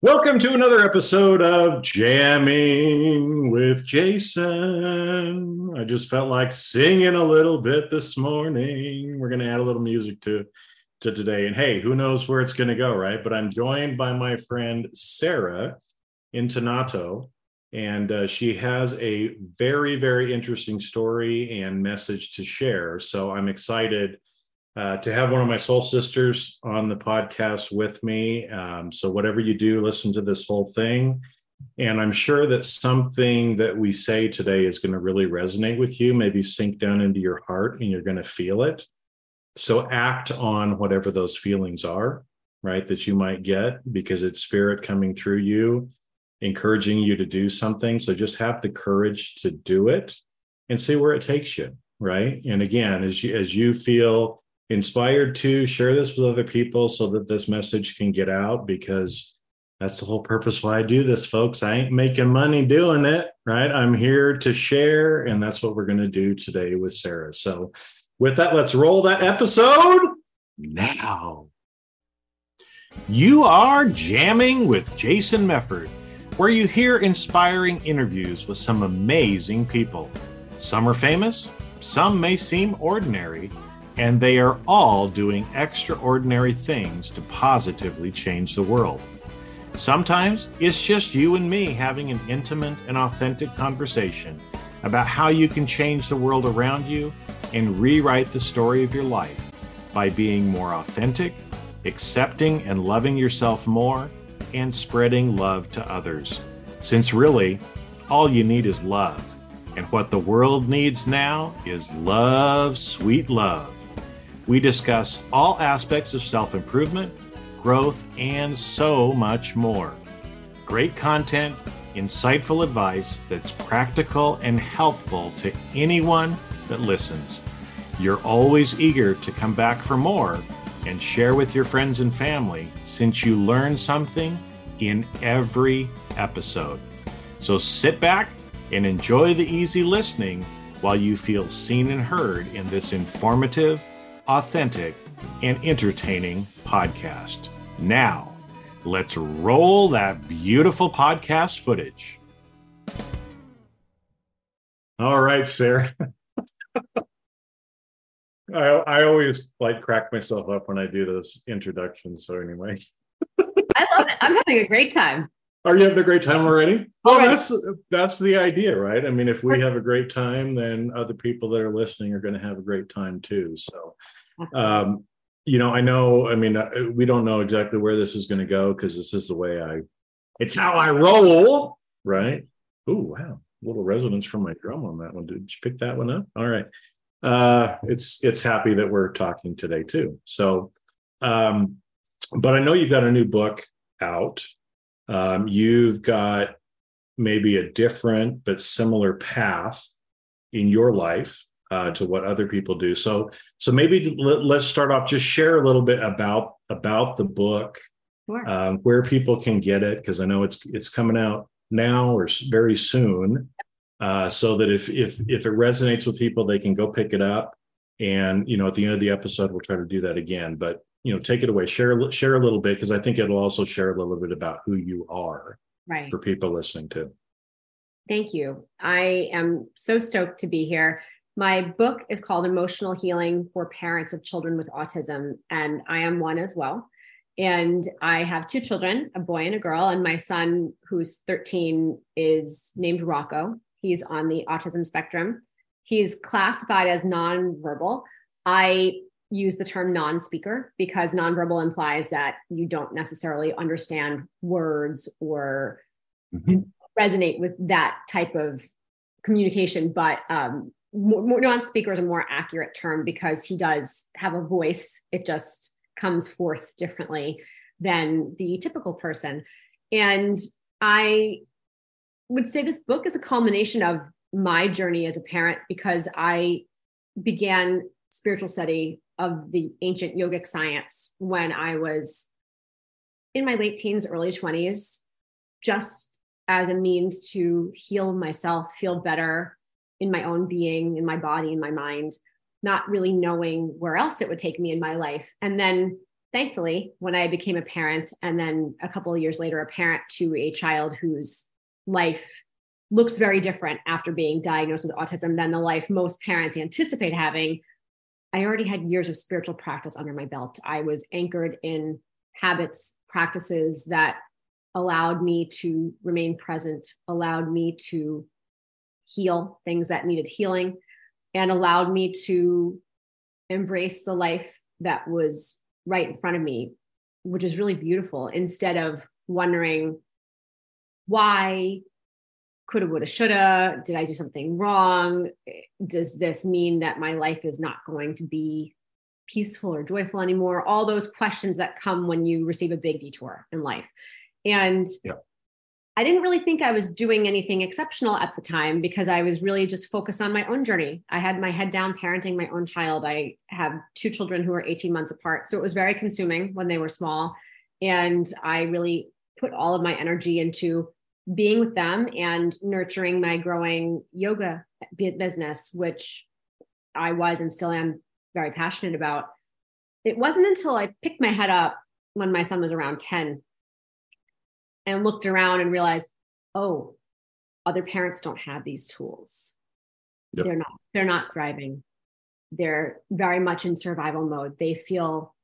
Welcome to another episode of Jamming with Jason. I just felt like singing a little bit this morning. We're going to add a little music to to today. And hey, who knows where it's going to go, right? But I'm joined by my friend Sara Intonato, and uh, she has a very, very interesting story and message to share. So I'm excited uh, to have one of my soul sisters on the podcast with me. Um, so, whatever you do, listen to this whole thing. And I'm sure that something that we say today is going to really resonate with you, maybe sink down into your heart and you're going to feel it. So, act on whatever those feelings are, right, that you might get because it's spirit coming through you, encouraging you to do something. So, just have the courage to do it and see where it takes you, right? And again, as you, as you feel, inspired to share this with other people so that this message can get out because that's the whole purpose why I do this, folks. I ain't making money doing it, right? I'm here to share, and that's what we're going to do today with Sara. So, with that, let's roll that episode now. You are jamming with Jason Mefford, where you hear inspiring interviews with some amazing people. Some are famous, some may seem ordinary and they are all doing extraordinary things to positively change the world. Sometimes it's just you and me having an intimate and authentic conversation about how you can change the world around you and rewrite the story of your life by being more authentic, accepting and loving yourself more, and spreading love to others. Since really, all you need is love. And what the world needs now is love, sweet love. We discuss all aspects of self improvement, growth, and so much more. Great content, insightful advice that's practical and helpful to anyone that listens. You're always eager to come back for more and share with your friends and family since you learn something in every episode. So sit back and enjoy the easy listening while you feel seen and heard in this informative authentic, and entertaining podcast. Now, let's roll that beautiful podcast footage. All right, Sara. I, I always like crack myself up when I do those introductions. So anyway, I love it. I'm having a great time. Are you having a great time already? Well, right. that's that's the idea, right? I mean, if we have a great time, then other people that are listening are going to have a great time too. So, um, you know, I know. I mean, uh, we don't know exactly where this is going to go because this is the way I. It's how I roll, right? Oh wow, a little resonance from my drum on that one. Did you pick that one up? All right. Uh, it's it's happy that we're talking today too. So, um, but I know you've got a new book out. Um, you've got maybe a different but similar path in your life uh, to what other people do. So so maybe let, us start off. Just share a little bit about about the book, sure. um, where people can get it, because I know it's it's coming out now or very soon. Uh, so that if if if it resonates with people, they can go pick it up. And you know, at the end of the episode, we'll try to do that again. But you know, take it away. Share share a little bit because I think it'll also share a little bit about who you are right. for people listening to. Thank you. I am so stoked to be here. My book is called Emotional Healing for Parents of Children with Autism, and I am one as well. And I have two children, a boy and a girl, and my son, who's 13, is named Rocco. He's on the autism spectrum. He's classified as nonverbal. I use the term non-speaker because nonverbal implies that you don't necessarily understand words or mm-hmm. resonate with that type of communication but um, more, non-speaker is a more accurate term because he does have a voice it just comes forth differently than the typical person and i would say this book is a culmination of my journey as a parent because i began spiritual study of the ancient yogic science when i was in my late teens early 20s just as a means to heal myself feel better in my own being, in my body, in my mind, not really knowing where else it would take me in my life. And then thankfully, when I became a parent, and then a couple of years later, a parent to a child whose life looks very different after being diagnosed with autism than the life most parents anticipate having. I already had years of spiritual practice under my belt. I was anchored in habits, practices that allowed me to remain present, allowed me to heal things that needed healing, and allowed me to embrace the life that was right in front of me, which is really beautiful, instead of wondering why coulda, woulda, shoulda. Did I do something wrong? Does this mean that my life is not going to be peaceful or joyful anymore? All those questions that come when you receive a big detour in life. And yeah. I didn't really think I was doing anything exceptional at the time because I was really just focused on my own journey. I had my head down parenting my own child. I have two children who are 18 months apart. So it was very consuming when they were small. And I really put all of my energy into being with them and nurturing my growing yoga business, which I was and still am very passionate about. It wasn't until I picked my head up when my son was around 10 and looked around and realized, oh, other parents don't have these tools. Yep. They're not, they're not thriving. They're very much in survival mode. They feel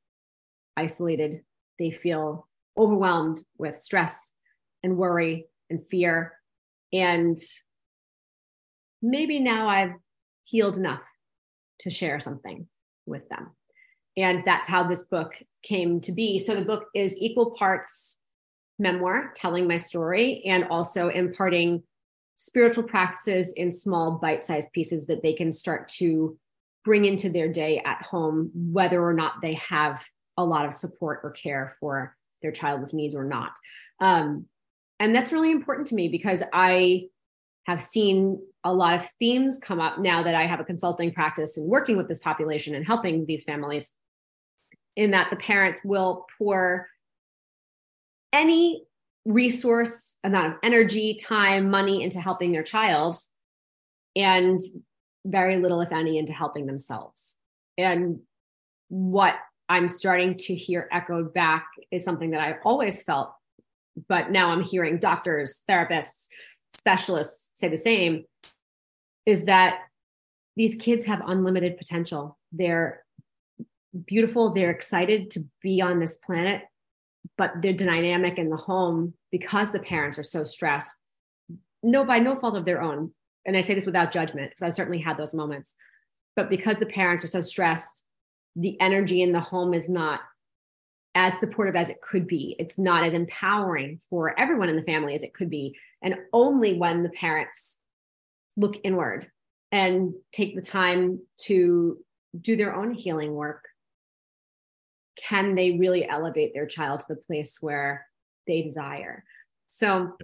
isolated. They feel overwhelmed with stress and worry and fear. And maybe now I've healed enough to share something with them. And that's how this book came to be. So the book is equal parts memoir, telling my story, and also imparting spiritual practices in small bite sized pieces that they can start to bring into their day at home, whether or not they have a lot of support or care for their child with needs or not. Um, and that's really important to me because I have seen a lot of themes come up now that I have a consulting practice and working with this population and helping these families, in that the parents will pour any resource, amount of energy, time, money into helping their child, and very little, if any, into helping themselves. And what I'm starting to hear echoed back is something that I've always felt, but now I'm hearing doctors, therapists, specialists say the same is that these kids have unlimited potential. They're beautiful, they're excited to be on this planet, but the dynamic in the home because the parents are so stressed no by no fault of their own. And i say this without judgment because i certainly had those moments. But because the parents are so stressed the energy in the home is not as supportive as it could be it's not as empowering for everyone in the family as it could be and only when the parents look inward and take the time to do their own healing work can they really elevate their child to the place where they desire? So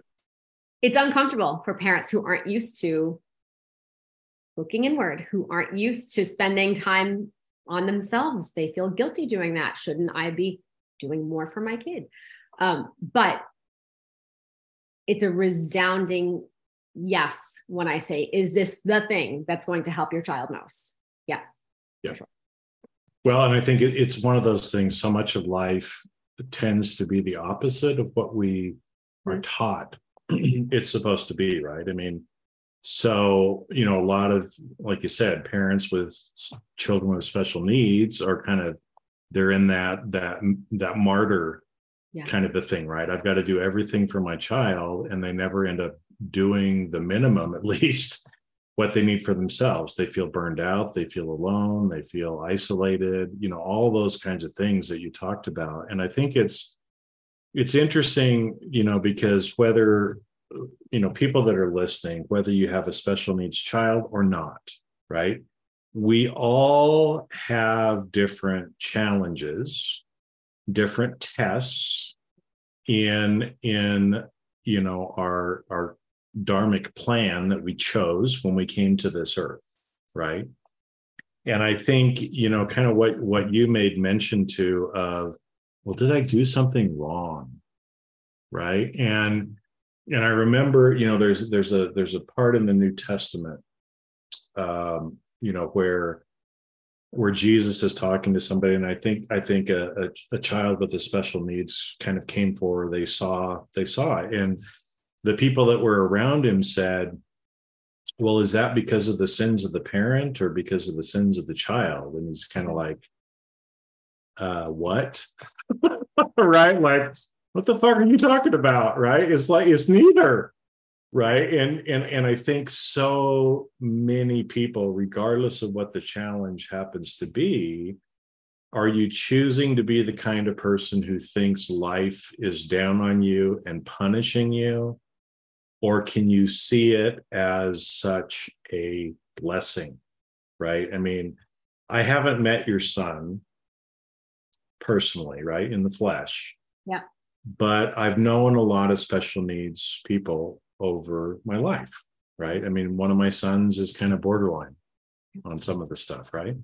it's uncomfortable for parents who aren't used to looking inward, who aren't used to spending time on themselves. They feel guilty doing that. Shouldn't I be doing more for my kid? Um, but it's a resounding yes when I say, is this the thing that's going to help your child most? Yes. Yeah. Sure. Well, and I think it, it's one of those things. So much of life tends to be the opposite of what we are mm-hmm. taught it's supposed to be, right? I mean, so you know, a lot of like you said, parents with children with special needs are kind of they're in that that that martyr yeah. kind of a thing, right? I've got to do everything for my child, and they never end up doing the minimum, at least what they need for themselves. They feel burned out, they feel alone, they feel isolated, you know, all those kinds of things that you talked about. And I think it's it's interesting, you know, because whether you know, people that are listening, whether you have a special needs child or not, right? We all have different challenges, different tests in in you know our our dharmic plan that we chose when we came to this earth right? And i think you know kind of what what you made mention to of well did i do something wrong right? And and i remember you know there's there's a there's a part in the new testament um you know where where Jesus is talking to somebody, and I think I think a, a, a child with the special needs kind of came forward. They saw they saw it, and the people that were around him said, "Well, is that because of the sins of the parent or because of the sins of the child?" And he's kind of like, uh, "What?" right? Like, what the fuck are you talking about? Right? It's like it's neither right? And and and i think so many people regardless of what the challenge happens to be are you choosing to be the kind of person who thinks life is down on you and punishing you? Or can you see it as such a blessing? Right? I mean i haven't met your son personally right in the flesh. Yeah. But i've known a lot of special needs people over my life, right? I mean, one of my sons is kind of borderline on mm-hmm. some of the stuff, right?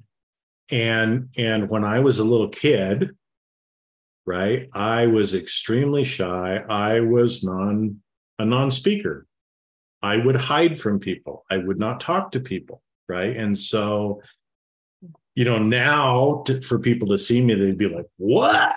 And and when I was a little kid, right, I was extremely shy. I was non a non-speaker. I would hide from people. I would not talk to people, right? And so you know, now to, for people to see me, they'd be like, "What?"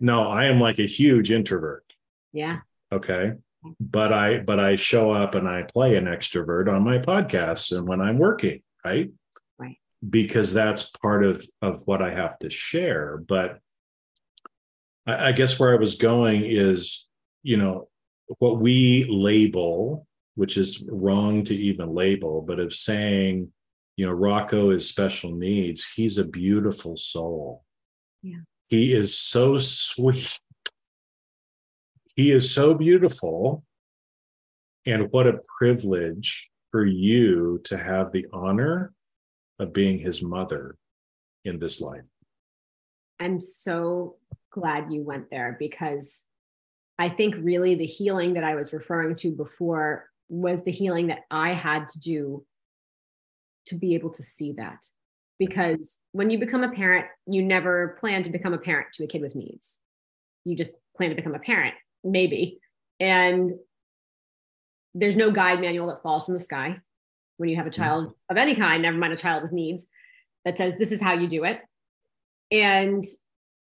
No, I am like a huge introvert. Yeah. Okay but I but I show up and I play an extrovert on my podcasts and when I'm working, right? Right. Because that's part of of what I have to share. But I, I guess where I was going is, you know, what we label, which is wrong to even label, but of saying, you know, Rocco is special needs, he's a beautiful soul. Yeah. He is so sweet he is so beautiful. And what a privilege for you to have the honor of being his mother in this life. I'm so glad you went there because I think really the healing that I was referring to before was the healing that I had to do to be able to see that. Because when you become a parent, you never plan to become a parent to a kid with needs. You just plan to become a parent maybe. And there's no guide manual that falls from the sky when you have a mm-hmm. child of any kind, never mind a child with needs, that says this is how you do it. And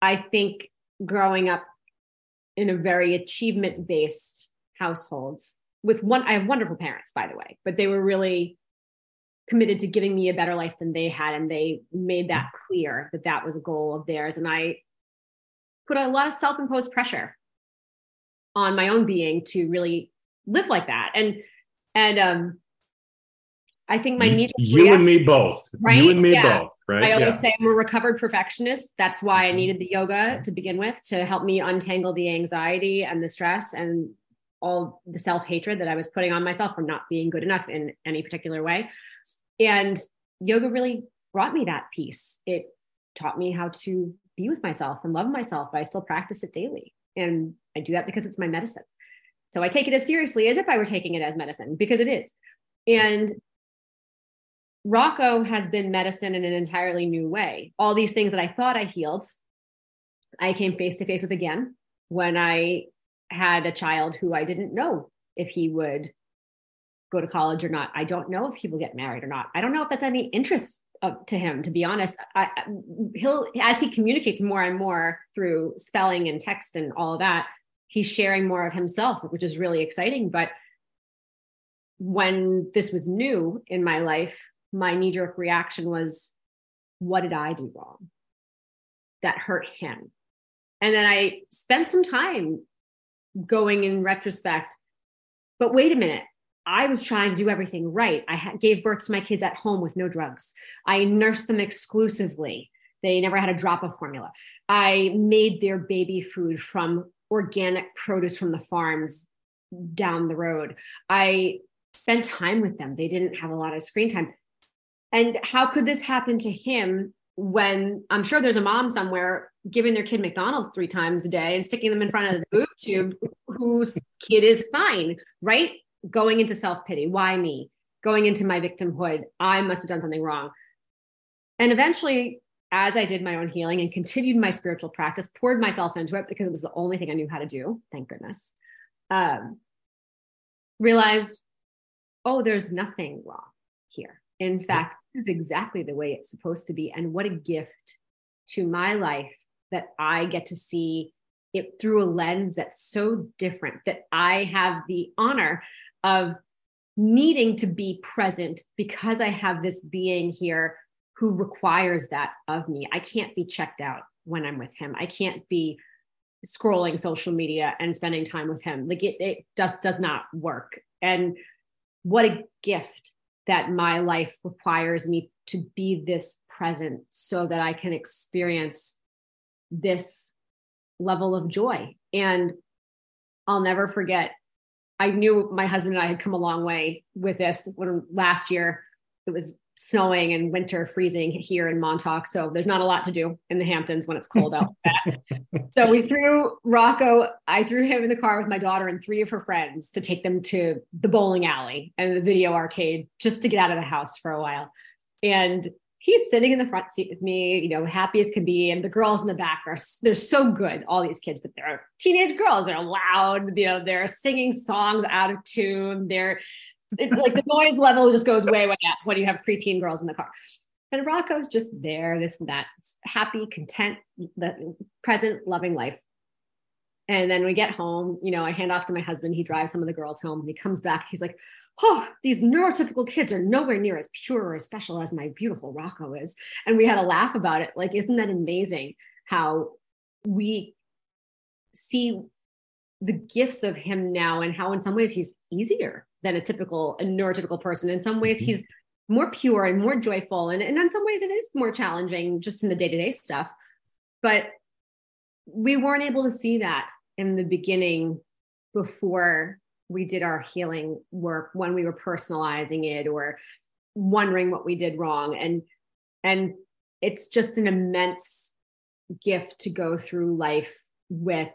I think growing up in a very achievement based households with one, I have wonderful parents, by the way, but they were really committed to giving me a better life than they had. And they made that clear that that was a goal of theirs. And I put a lot of self imposed pressure on my own being to really live like that. And and um I think my need you and me both. Right? You and me yeah. both. Right. I always yeah. say I'm a recovered perfectionist. That's why I mm-hmm. needed the yoga to begin with to help me untangle the anxiety and the stress and all the self hatred that I was putting on myself for not being good enough in any particular way. And yoga really brought me that peace. It taught me how to be with myself and love myself. I still practice it daily. And I do that because it's my medicine. So I take it as seriously as if I were taking it as medicine because it is. And Rocco has been medicine in an entirely new way. All these things that I thought I healed, I came face to face with again when I had a child who I didn't know if he would go to college or not. I don't know if he will get married or not. I don't know if that's any interest to him to be honest. I, he'll as he communicates more and more through spelling and text and all of that he's sharing more of himself which is really exciting. But when this was new in my life my knee jerk reaction was what did i do wrong that hurt him? And then i spent some time going in retrospect but wait a minute I was trying to do everything right. I gave birth to my kids at home with no drugs. I nursed them exclusively. They never had a drop of formula. I made their baby food from organic produce from the farms down the road. I spent time with them. They didn't have a lot of screen time. And how could this happen to him when I'm sure there's a mom somewhere giving their kid McDonald's three times a day and sticking them in front of the boob tube whose kid is fine, right? Going into self pity. Why me? Going into my victimhood. I must have done something wrong. And eventually, as I did my own healing and continued my spiritual practice, poured myself into it because it was the only thing I knew how to do. Thank goodness. Um, realized, oh, there's nothing wrong here. In fact, this is exactly the way it's supposed to be. And what a gift to my life that I get to see it through a lens that's so different, that I have the honor of needing to be present because I have this being here who requires that of me. I can't be checked out when I'm with him. I can't be scrolling social media and spending time with him. Like it, it just does not work. And what a gift that my life requires me to be this present so that I can experience this level of joy. And I'll never forget, I knew my husband and I had come a long way with this when last year it was snowing and winter freezing here in Montauk. So there's not a lot to do in the Hamptons when it's cold out. so we threw Rocco, I threw him in the car with my daughter and three of her friends to take them to the bowling alley and the video arcade just to get out of the house for a while. And he's sitting in the front seat with me, you know, happy as can be. And the girls in the back are, they're so good, all these kids, but they're teenage girls. They're loud, you know, they're singing songs out of tune. They're it's like the noise level just goes way, way up when you have preteen girls in the car. And Rocco's just there, this and that, happy, content, the present, loving life. And then we get home, you know, I hand off to my husband. He drives some of the girls home. And he comes back. He's like, oh, these neurotypical kids are nowhere near as pure or as special as my beautiful Rocco is. And we had a laugh about it. Like, isn't that amazing how we see the gifts of him now and how in some ways he's easier than a typical a neurotypical person in some ways mm-hmm. he's more pure and more joyful and, and in some ways it is more challenging just in the day-to-day stuff but we weren't able to see that in the beginning before we did our healing work when we were personalizing it or wondering what we did wrong. And and it's just an immense gift to go through life with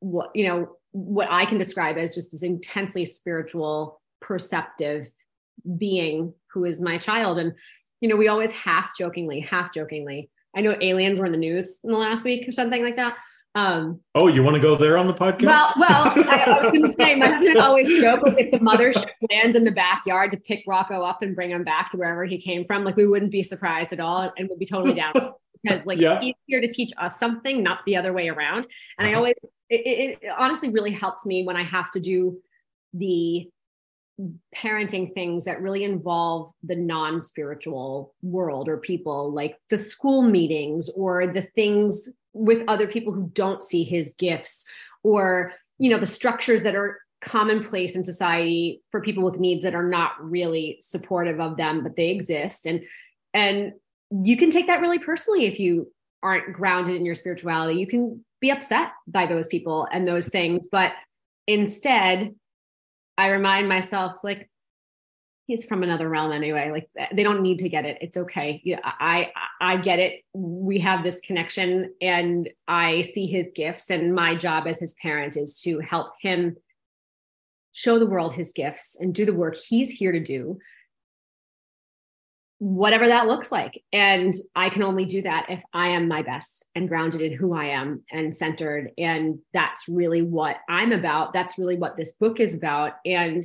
what you know what i can describe as just this intensely spiritual perceptive being who is my child. And you know we always half jokingly half jokingly i know aliens were in the news in the last week or something like that um, oh, you want to go there on the podcast? Well, well, I, was going to say my husband always joke if the mothership lands in the backyard to pick Rocco up and bring him back to wherever he came from, like we wouldn't be surprised at all, and would be totally down because like yeah. he's here to teach us something, not the other way around. And uh-huh. I always, it, it honestly really helps me when I have to do the parenting things that really involve the non spiritual world or people, like the school meetings or the things with other people who don't see his gifts or you know the structures that are commonplace in society for people with needs that are not really supportive of them but they exist. And and you can take that really personally if you aren't grounded in your spirituality. You can be upset by those people and those things but instead i remind myself like he's from another realm anyway like eh, they don't need to get it. It's okay. Yeah i i get it. We have this connection and i see his gifts and my job as his parent is to help him show the world his gifts and do the work he's here to do whatever that looks like. And i can only do that if i am my best and grounded in who i am and centered. And that's really what i'm about. That's really what this book is about. And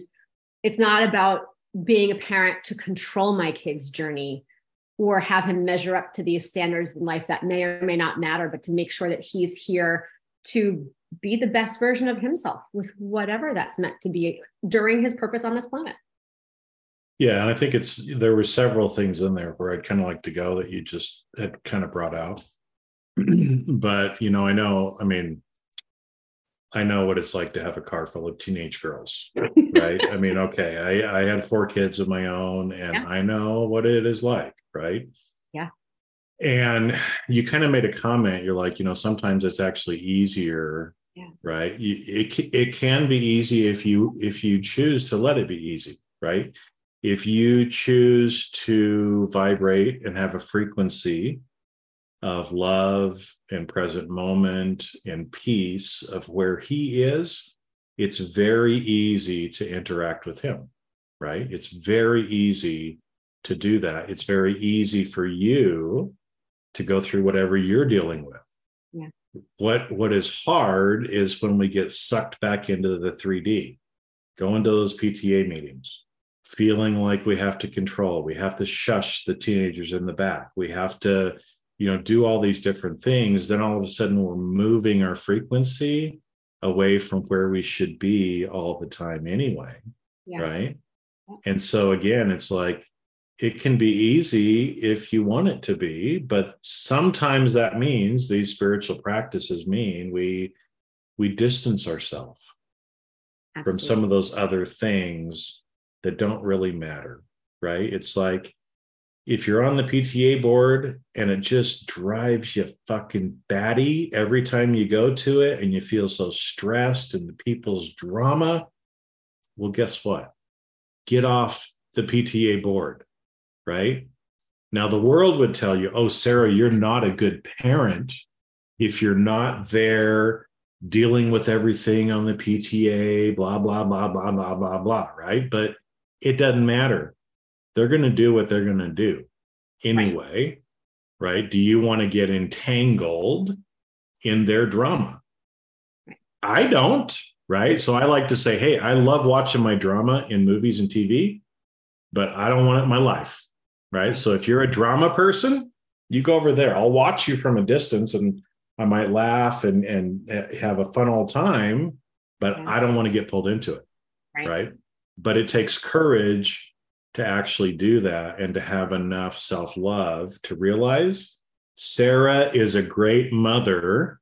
it's not about being a parent to control my kid's journey or have him measure up to these standards in life that may or may not matter, but to make sure that he's here to be the best version of himself with whatever that's meant to be during his purpose on this planet. Yeah, and I think it's there were several things in there where I'd kind of like to go that you just had kind of brought out. but you know, I know, I mean, I know what it's like to have a car full of teenage girls, right? I mean, okay, I, I had four kids of my own and yeah. I know what it is like, right? Yeah. And you kind of made a comment. You're like, you know, sometimes it's actually easier, yeah. right? You, it it can be easy if you if you choose to let it be easy, right? If you choose to vibrate and have a frequency of love and present moment and peace of where he is, it's very easy to interact with him, right? It's very easy to do that. It's very easy for you to go through whatever you're dealing with. Yeah. What what is hard is when we get sucked back into the 3D, go into those PTA meetings, feeling like we have to control we have to shush the teenagers in the back we have to you know do all these different things then all of a sudden we're moving our frequency away from where we should be all the time anyway yeah. right and so again it's like it can be easy if you want it to be but sometimes that means these spiritual practices mean we we distance ourselves from some of those other things that don't really matter, right? It's like if you're on the PTA board and it just drives you fucking batty every time you go to it and you feel so stressed and the people's drama, well, guess what? Get off the PTA board, right? Now, the world would tell you, oh, Sara, you're not a good parent if you're not there dealing with everything on the PTA, blah, blah, blah, blah, blah, blah, blah, right? But it doesn't matter. They're going to do what they're going to do anyway, right. right? Do you want to get entangled in their drama? I don't, right? So I like to say, hey, I love watching my drama in movies and TV, but I don't want it in my life, right? So if you're a drama person, you go over there. I'll watch you from a distance and I might laugh and and eh, have a fun old time, but yeah. I don't want to get pulled into it, right. right? but it takes courage to actually do that and to have enough self love to realize Sara is a great mother,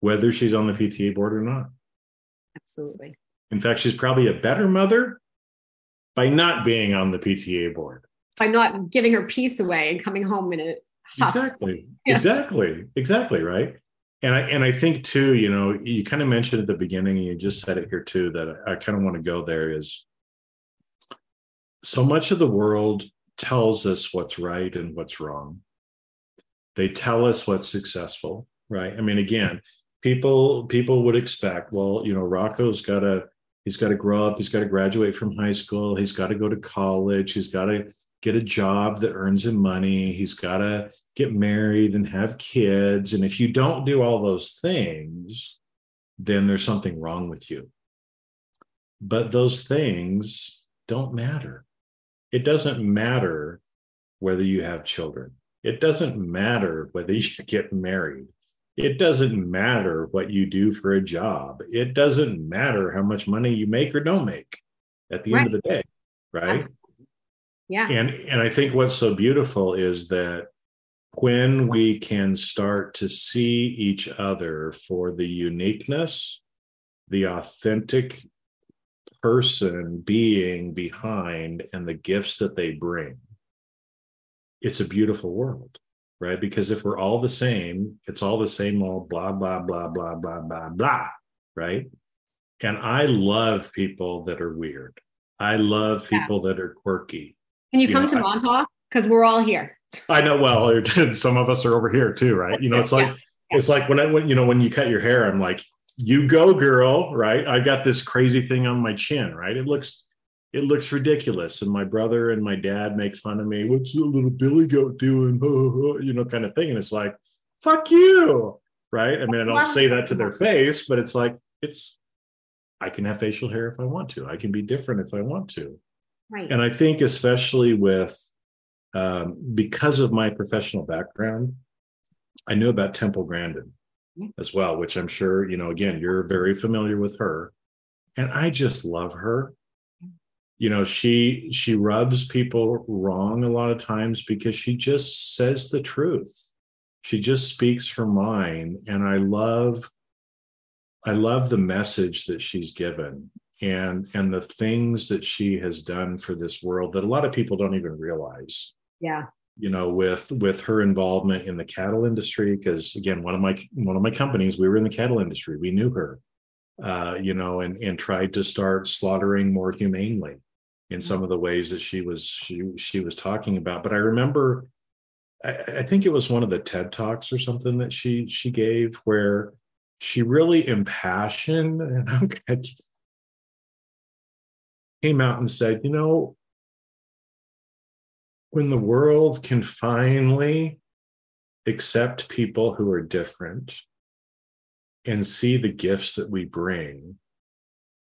whether she's on the PTA board or not. Absolutely. In fact, she's probably a better mother by not being on the PTA board. By not giving her peace away and coming home in a huff. Exactly. Yeah. Exactly. Exactly. Right and I and I think too, you know, you kind of mentioned at the beginning, and you just said it here too, that I, I kind of want to go there is so much of the world tells us what's right and what's wrong. They tell us what's successful, right? I mean, again, people people would expect, well, you know, Rocco's got to he's got to grow up, he's got to graduate from high school, he's got to go to college, he's got to get a job that earns him money, he's got to get married and have kids, and if you don't do all those things, then there's something wrong with you. But those things don't matter it doesn't matter whether you have children. It doesn't matter whether you get married. It doesn't matter what you do for a job. It doesn't matter how much money you make or don't make at the right. end of the day, right? Absolutely. Yeah. And and I think what's so beautiful is that when we can start to see each other for the uniqueness, the authentic person being behind and the gifts that they bring. It's a beautiful world right? Because if we're all the same it's all the same old blah blah blah blah blah blah blah right? And i love people that are weird. I love people yeah. that are quirky. Can you, you come know, to montauk? Because we're all here. I know well some of us are over here too right? You know it's like yeah. it's like when i when you know when you cut your hair i'm like you go girl right? I've got this crazy thing on my chin right? It looks it looks ridiculous. And my brother and my dad make fun of me. What's the little billy goat doing? You know kind of thing. And it's like fuck you right? I mean i don't say that to their face but it's like it's i can have facial hair if i want to. I can be different if i want to. Right. And i think especially with um, because of my professional background i knew about temple grandin as well, which I'm sure, you know, again, you're very familiar with her. And I just love her. You know, she she rubs people wrong a lot of times because she just says the truth. She just speaks her mind. And I love I love the message that she's given and and the things that she has done for this world that a lot of people don't even realize. Yeah you know with with her involvement in the cattle industry because again one of my one of my companies we were in the cattle industry. We knew her uh, you know and and tried to start slaughtering more humanely in some of the ways that she was she she was talking about. But i remember I, I think it was one of the ted talks or something that she she gave where she really impassioned and i'm came out and said you know when the world can finally accept people who are different and see the gifts that we bring,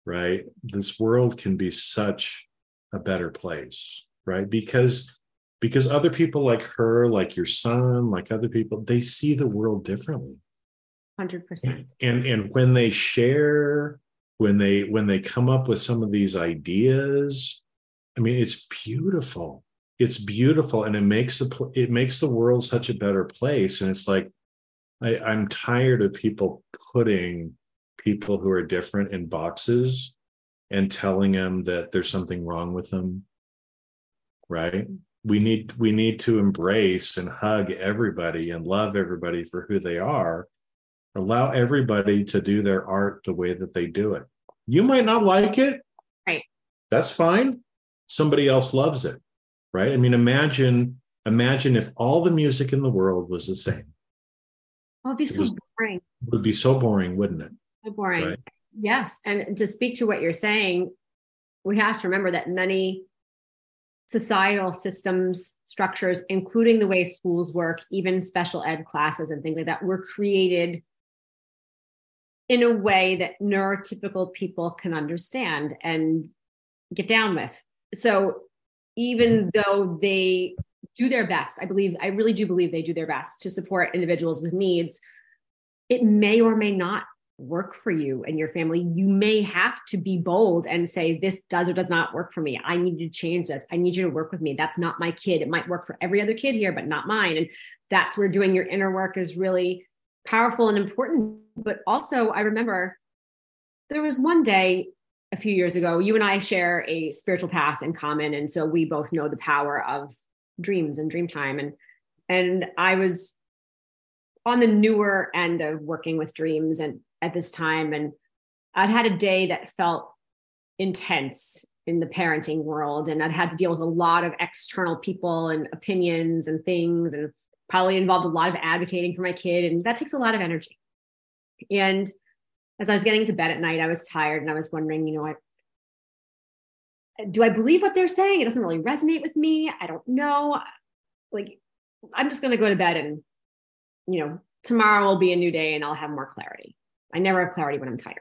right? This world can be such a better place right? Because because other people like her like your son like other people they see the world differently. 100% and and when they share when they when they come up with some of these ideas i mean it's beautiful it's beautiful and it makes the it makes the world such a better place. And it's like I, i'm tired of people putting people who are different in boxes and telling them that there's something wrong with them right? We need we need to embrace and hug everybody and love everybody for who they are. Allow everybody to do their art the way that they do it. You might not like it. Right. That's fine. Somebody else loves it right? I mean imagine imagine if all the music in the world was the same. Oh it'd be so was, boring. It would be so boring wouldn't it? So boring. Right? yes. And to speak to what you're saying we have to remember that many societal systems, structures, including the way schools work, even special ed classes and things like that, were created in a way that neurotypical people can understand and get down with. So even mm-hmm. though they do their best, I believe, I really do believe they do their best to support individuals with needs, it may or may not work for you and your family, you may have to be bold and say, This does or does not work for me. I need to change this. I need you to work with me. That's not my kid. It might work for every other kid here, but not mine. And that's where doing your inner work is really powerful and important. But also, I remember there was one day a few years ago, you and I share a spiritual path in common. And so we both know the power of dreams and dream time. And and I was on the newer end of working with dreams and at this time. And I'd had a day that felt intense in the parenting world. And I'd had to deal with a lot of external people and opinions and things, and probably involved a lot of advocating for my kid. And that takes a lot of energy. And as I was getting to bed at night, I was tired and I was wondering, you know, I, do I believe what they're saying? It doesn't really resonate with me. I don't know. Like, I'm just going to go to bed and, you know, tomorrow will be a new day and I'll have more clarity. I never have clarity when I'm tired.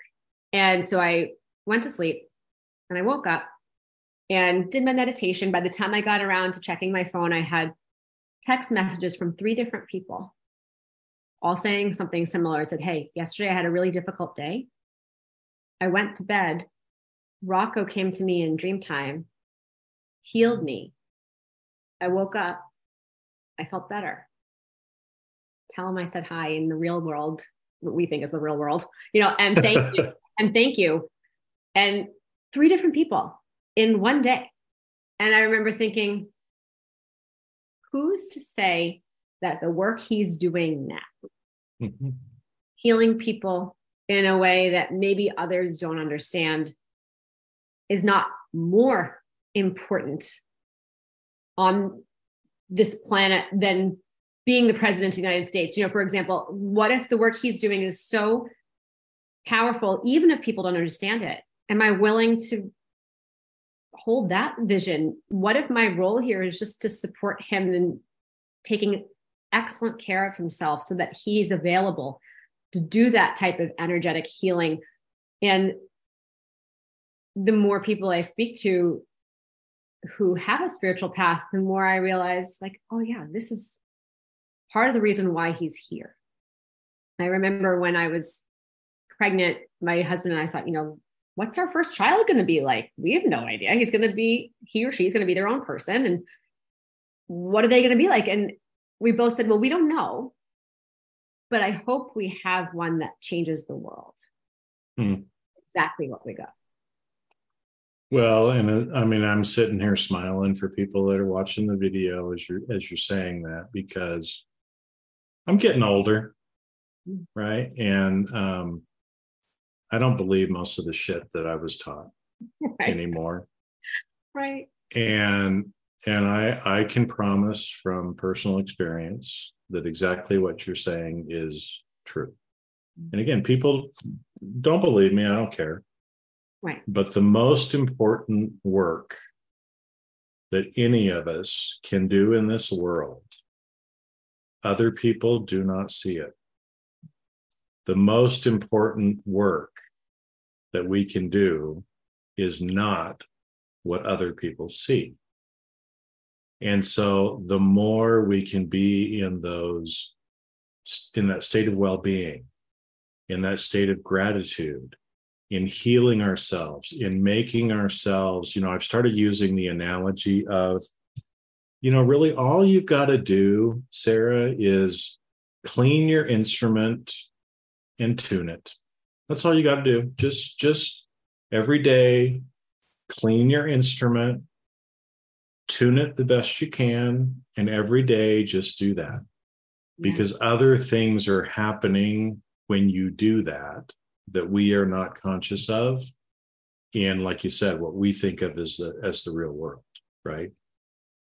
And so I went to sleep and I woke up and did my meditation. By the time I got around to checking my phone, I had text messages from three different people, all saying something similar. It said, Hey, yesterday I had a really difficult day. I went to bed. Rocco came to me in dream time, healed me. I woke up. I felt better. Tell him I said hi in the real world what we think is the real world, you know, and thank you and thank you. And three different people in one day. And I remember thinking, who's to say that the work he's doing now, mm-hmm. healing people in a way that maybe others don't understand, is not more important on this planet than being the president of the United States. You know, for example, what if the work he's doing is so powerful, even if people don't understand it? Am I willing to hold that vision? What if my role here is just to support him and taking excellent care of himself so that he's available to do that type of energetic healing? And the more people I speak to who have a spiritual path, the more I realize, like, oh, yeah, this is part of the reason why he's here. I remember when I was pregnant, my husband and I thought, you know, what's our first child going to be like? We have no idea. He's going to be, he or she's going to be their own person. And what are they going to be like? And we both said, well, we don't know, but I hope we have one that changes the world. Hmm. Exactly what we got. Well, and uh, I mean, I'm sitting here smiling for people that are watching the video as you're as you're saying that because I'm getting older, right? And um, I don't believe most of the shit that I was taught right. anymore. Right. And and I I can promise from personal experience that exactly what you're saying is true. Mm-hmm. And again, people don't believe me, I don't care. Right. But the most important work that any of us can do in this world other people do not see it. The most important work that we can do is not what other people see. And so the more we can be in those, in that state of well being, in that state of gratitude, in healing ourselves, in making ourselves, you know, I've started using the analogy of, you know, really all you've got to do, Sara, is clean your instrument and tune it. That's all you got to do. Just, just every day, clean your instrument, tune it the best you can, and every day just do that. Because other things are happening when you do that that we are not conscious of. And like you said, what we think of as the as the real world, right?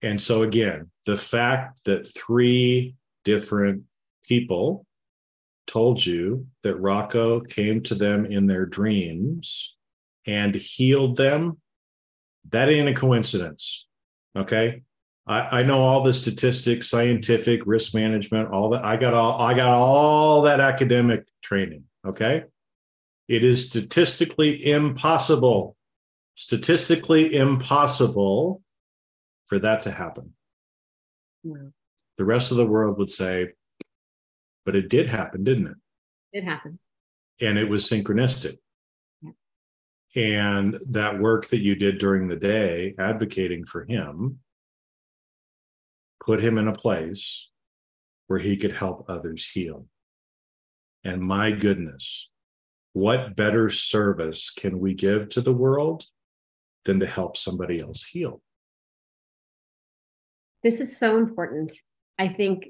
And so again, the fact that three different people told you that Rocco came to them in their dreams and healed them, that ain't a coincidence. Okay. I, I know all the statistics, scientific, risk management, all that. I got all I got all that academic training. Okay. It is statistically impossible, statistically impossible for that to happen. The rest of the world would say, but it did happen, didn't it? It happened. And it was synchronistic. And that work that you did during the day, advocating for him, put him in a place where he could help others heal. And my goodness, what better service can we give to the world than to help somebody else heal? This is so important. I think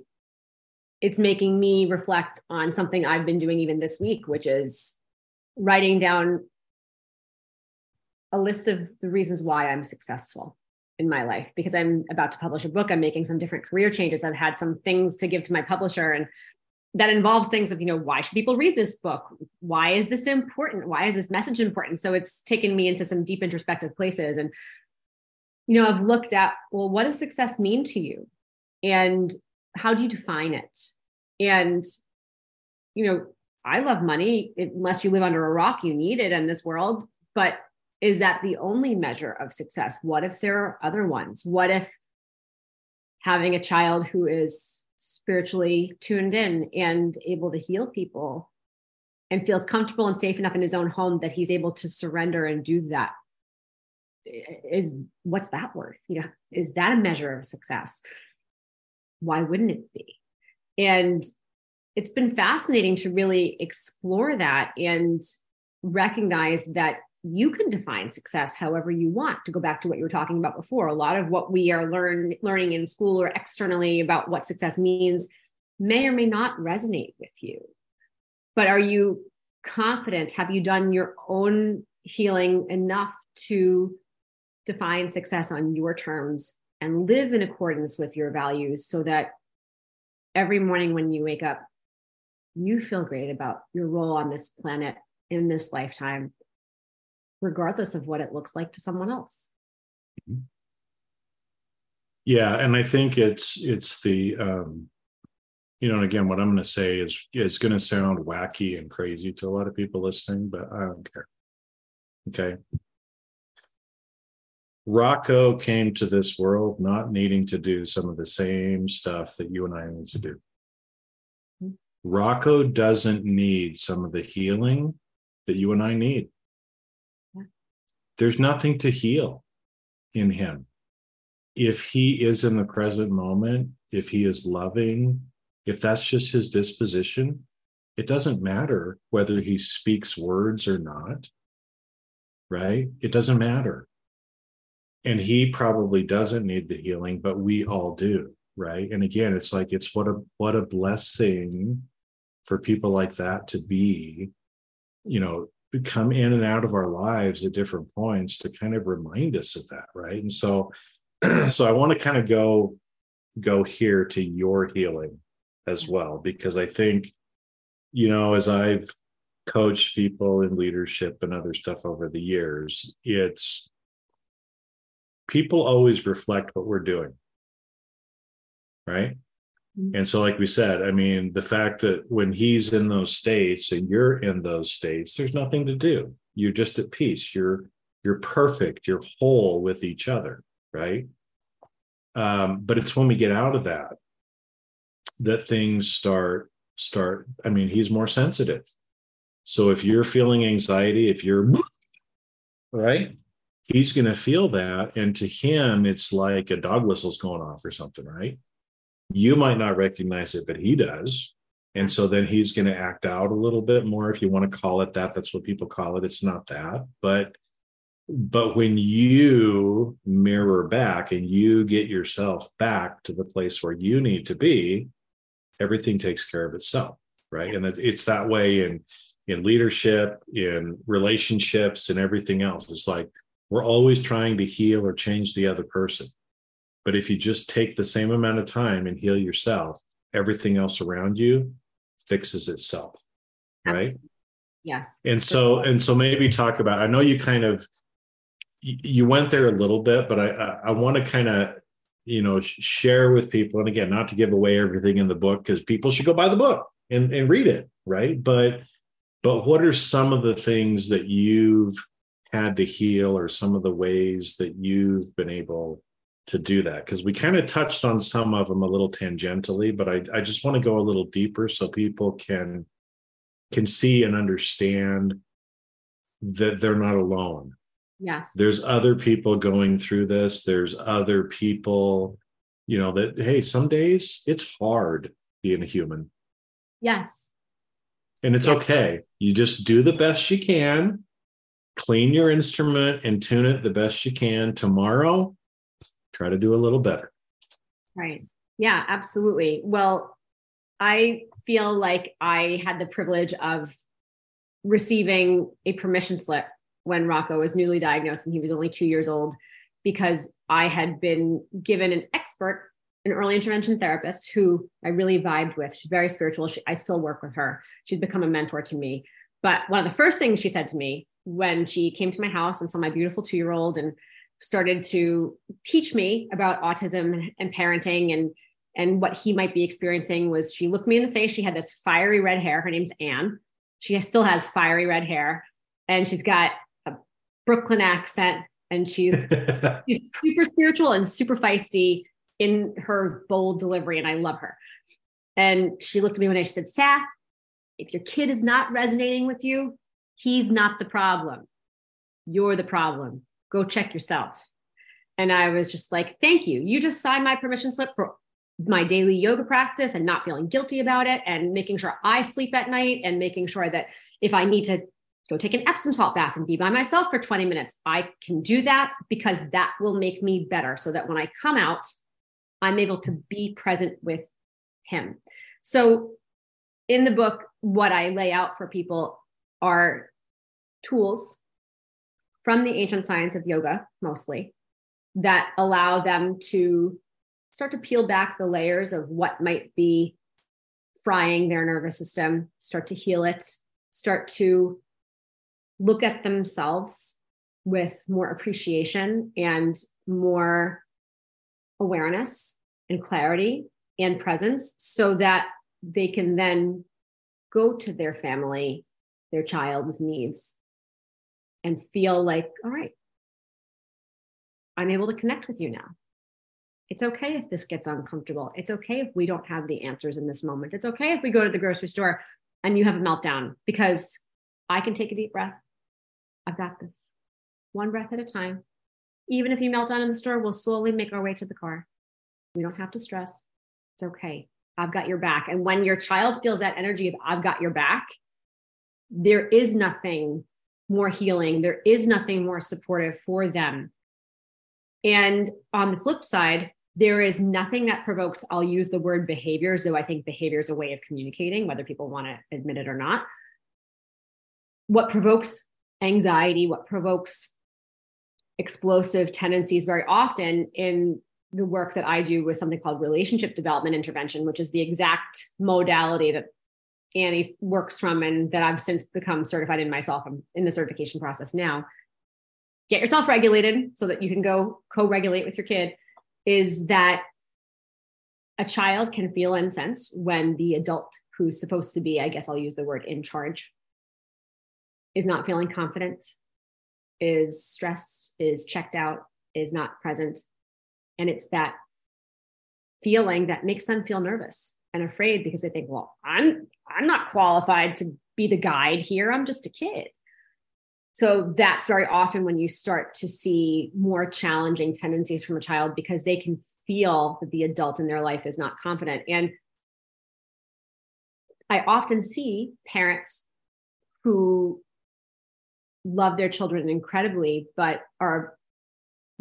it's making me reflect on something I've been doing even this week, which is writing down a list of the reasons why I'm successful in my life because I'm about to publish a book. I'm making some different career changes. I've had some things to give to my publisher and that involves things of, you know, why should people read this book? Why is this important? Why is this message important? So it's taken me into some deep introspective places. And, you know, I've looked at, well, what does success mean to you? And how do you define it? And, you know, I love money. Unless you live under a rock, you need it in this world. But is that the only measure of success? What if there are other ones? What if having a child who is spiritually tuned in and able to heal people and feels comfortable and safe enough in his own home that he's able to surrender and do that is what's that worth you know is that a measure of success why wouldn't it be and it's been fascinating to really explore that and recognize that you can define success however you want to go back to what you were talking about before. A lot of what we are learn, learning in school or externally about what success means may or may not resonate with you. But are you confident? Have you done your own healing enough to define success on your terms and live in accordance with your values so that every morning when you wake up, you feel great about your role on this planet in this lifetime, regardless of what it looks like to someone else. Mm-hmm. Yeah, and I think it's it's the um, you know, and again, what I'm going to say is is going to sound wacky and crazy to a lot of people listening, but I don't care. Okay, Rocco came to this world not needing to do some of the same stuff that you and I need to do. Hmm. Rocco doesn't need some of the healing that you and I need. There's nothing to heal in him. If he is in the present moment, if he is loving, if that's just his disposition, it doesn't matter whether he speaks words or not, right? It doesn't matter and he probably doesn't need the healing but we all do right and again it's like it's what a what a blessing for people like that to be you know come in and out of our lives at different points to kind of remind us of that right and so so i want to kind of go go here to your healing as well because i think you know as i've coached people in leadership and other stuff over the years it's people always reflect what we're doing. Right. Mm-hmm. And so, like we said, I mean, the fact that when he's in those states and you're in those states, there's nothing to do. You're just at peace. You're you're perfect, you're whole with each other, right? Um, but it's when we get out of that that things start start. I mean, he's more sensitive. So if you're feeling anxiety, if you're right, he's going to feel that. And to him, it's like a dog whistle's going off or something, right? You might not recognize it, but he does. And so then he's going to act out a little bit more, if you want to call it that. That's what people call it. It's not that. But but when you mirror back and you get yourself back to the place where you need to be, everything takes care of itself, right? And it's that way in in leadership, in relationships, and everything else. It's like we're always trying to heal or change the other person. But if you just take the same amount of time and heal yourself, everything else around you fixes itself. Right. Yes. And so, and so maybe talk about, I know you kind of, you went there a little bit, but I, I want to kind of, you know, share with people. And again, not to give away everything in the book because people should go buy the book and, and read it. Right. But, but what are some of the things that you've had to heal or some of the ways that you've been able to do that because we kind of touched on some of them a little tangentially but I, I just want to go a little deeper so people can can see and understand that they're not alone. Yes. There's other people going through this. There's other people you know that hey some days it's hard being a human. Yes. And it's yes. okay. You just do the best you can clean your instrument and tune it the best you can tomorrow try to do a little better. Right. Yeah absolutely. Well i feel like i had the privilege of receiving a permission slip when rocco was newly diagnosed and he was only two years old because i had been given an expert an early intervention therapist who i really vibed with. She's very spiritual. She, i still work with her. She's become a mentor to me. But one of the first things she said to me when she came to my house and saw my beautiful two year old and started to teach me about autism and parenting and and what he might be experiencing was she looked me in the face she had this fiery red hair her name's anne she still has fiery red hair and she's got a brooklyn accent and she's she's super spiritual and super feisty in her bold delivery and i love her and she looked at me one day she said seth if your kid is not resonating with you He's not the problem. You're the problem. Go check yourself. And I was just like, thank you. You just signed my permission slip for my daily yoga practice and not feeling guilty about it and making sure I sleep at night and making sure that if I need to go take an Epsom salt bath and be by myself for 20 minutes, I can do that because that will make me better so that when I come out, I'm able to be present with him. So in the book, what I lay out for people are tools from the ancient science of yoga, mostly, that allow them to start to peel back the layers of what might be frying their nervous system, start to heal it, start to look at themselves with more appreciation and more awareness and clarity and presence so that they can then go to their family their child with needs and feel like, all right, I'm able to connect with you now. It's okay if this gets uncomfortable. It's okay if we don't have the answers in this moment. It's okay if we go to the grocery store and you have a meltdown because I can take a deep breath. I've got this one breath at a time. Even if you melt down in the store, we'll slowly make our way to the car. We don't have to stress. It's okay. I've got your back. And when your child feels that energy of I've got your back, there is nothing more healing, there is nothing more supportive for them. And on the flip side, there is nothing that provokes, I'll use the word behaviors, though I think behavior is a way of communicating, whether people want to admit it or not. What provokes anxiety, what provokes explosive tendencies very often in the work that I do with something called relationship development intervention, which is the exact modality that Annie works from and that I've since become certified in myself. I'm in the certification process now. Get yourself regulated so that you can go co-regulate with your kid is that a child can feel and sense when the adult who's supposed to be, I guess I'll use the word in charge, is not feeling confident, is stressed, is checked out, is not present. And it's that feeling that makes them feel nervous and afraid because they think, well, I'm I'm not qualified to be the guide here. I'm just a kid. So that's very often when you start to see more challenging tendencies from a child because they can feel that the adult in their life is not confident. And I often see parents who love their children incredibly, but are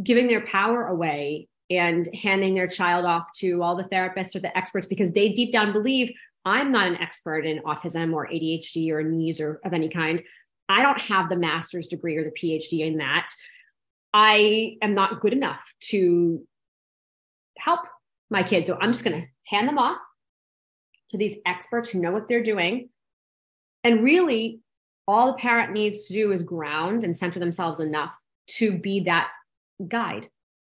giving their power away and handing their child off to all the therapists or the experts because they deep down believe I'm not an expert in autism or ADHD or needs or of any kind. I don't have the master's degree or the PhD in that. I am not good enough to help my kids. So I'm just going to hand them off to these experts who know what they're doing. And really, all the parent needs to do is ground and center themselves enough to be that guide,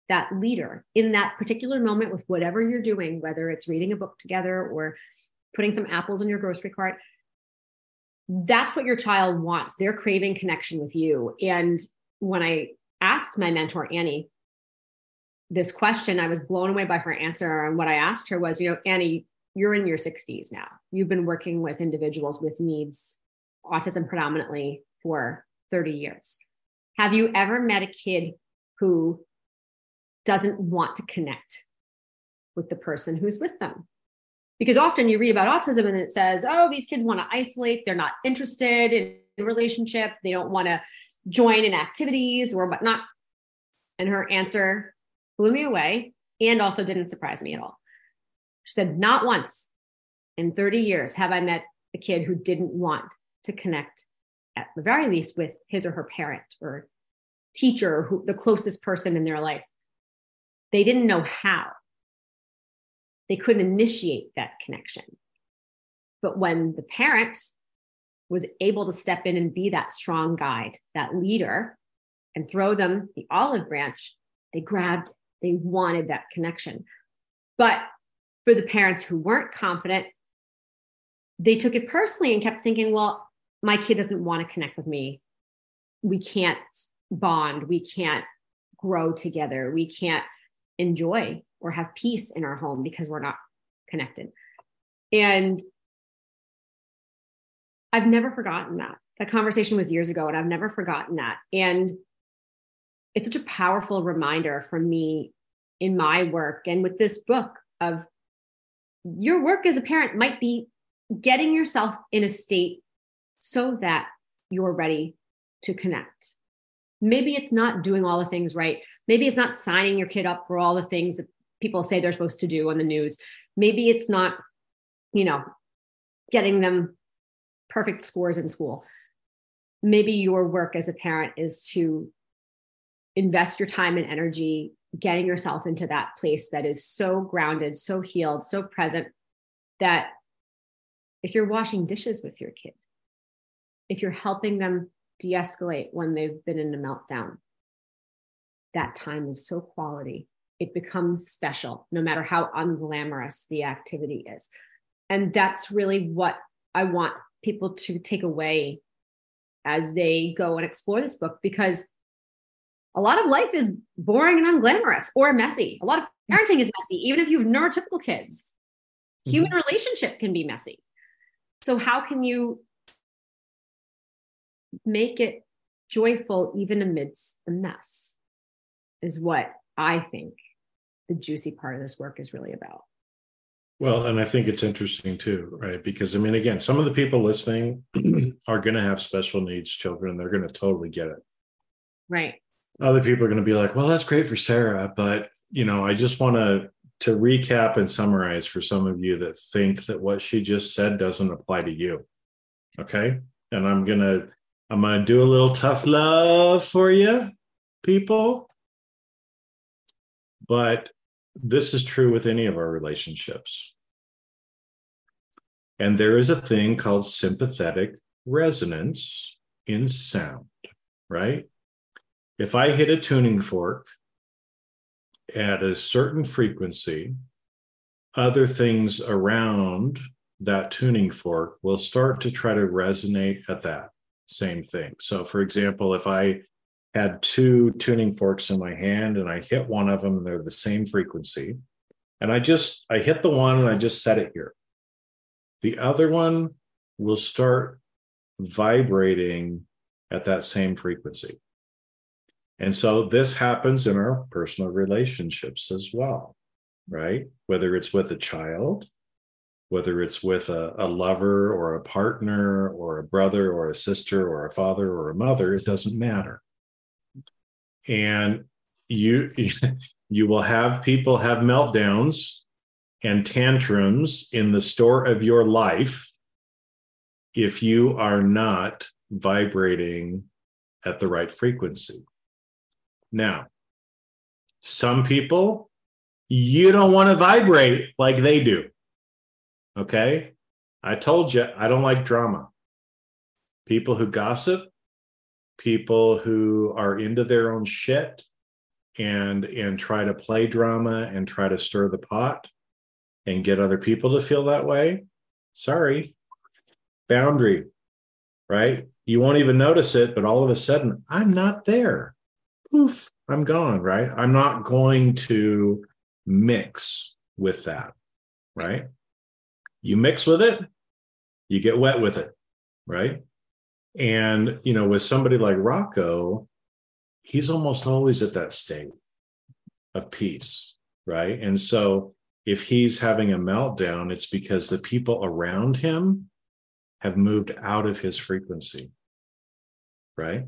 that leader in that particular moment with whatever you're doing, whether it's reading a book together or putting some apples in your grocery cart that's what your child wants. They're craving connection with you. And when I asked my mentor, Annie, this question, I was blown away by her answer. And what I asked her was, you know, Annie, you're in your 60s now. You've been working with individuals with needs, autism predominantly, for 30 years. Have you ever met a kid who doesn't want to connect with the person who's with them? Because often you read about autism and it says oh these kids want to isolate. They're not interested in relationship. They don't want to join in activities or whatnot. And her answer blew me away and also didn't surprise me at all. She said not once in 30 years have i met a kid who didn't want to connect at the very least with his or her parent or teacher who the closest person in their life. They didn't know how they couldn't initiate that connection. But when the parent was able to step in and be that strong guide, that leader, and throw them the olive branch, they grabbed, they wanted that connection. But for the parents who weren't confident, they took it personally and kept thinking, well, my kid doesn't want to connect with me. We can't bond. We can't grow together. We can't enjoy or have peace in our home because we're not connected. And I've never forgotten that. That conversation was years ago, and I've never forgotten that. And it's such a powerful reminder for me in my work and with this book of your work as a parent might be getting yourself in a state so that you're ready to connect. Maybe it's not doing all the things right. Maybe it's not signing your kid up for all the things that people say they're supposed to do on the news. Maybe it's not, you know, getting them perfect scores in school. Maybe your work as a parent is to invest your time and energy getting yourself into that place that is so grounded, so healed, so present that if you're washing dishes with your kid, if you're helping them de escalate when they've been in a meltdown, that time is so quality it becomes special, no matter how unglamorous the activity is. And that's really what I want people to take away as they go and explore this book because a lot of life is boring and unglamorous or messy. A lot of parenting is messy, even if you have neurotypical kids. Human mm-hmm. relationship can be messy. So, how can you make it joyful even amidst the mess? Is what I think the juicy part of this work is really about. Well, and I think it's interesting too, right? Because I mean, again, some of the people listening are going to have special needs children. They're going to totally get it. Right. Other people are going to be like, well, that's great for Sara. But, you know, I just want to to recap and summarize for some of you that think that what she just said doesn't apply to you. Okay. And I'm going to, I'm going to do a little tough love for you, people. But this is true with any of our relationships. And there is a thing called sympathetic resonance in sound, right? If I hit a tuning fork at a certain frequency, other things around that tuning fork will start to try to resonate at that same thing. So, for example, if I had two tuning forks in my hand and I hit one of them, they're the same frequency. And I just, I hit the one and I just set it here. The other one will start vibrating at that same frequency. And so this happens in our personal relationships as well, right? Whether it's with a child, whether it's with a, a, lover or a partner or a brother or a sister or a father or a mother, it doesn't matter. And you you will have people have meltdowns and tantrums in the store of your life if you are not vibrating at the right frequency. Now, some people, you don't want to vibrate like they do. Okay. I told you, I don't like drama. People who gossip, people who are into their own shit and and try to play drama and try to stir the pot and get other people to feel that way. Sorry. Boundary right? You won't even notice it but all of a sudden i'm not there. Poof i'm gone right? I'm not going to mix with that right? You mix with it you get wet with it right and you know with somebody like rocco he's almost always at that state of peace right and so if he's having a meltdown, it's because the people around him have moved out of his frequency. Right.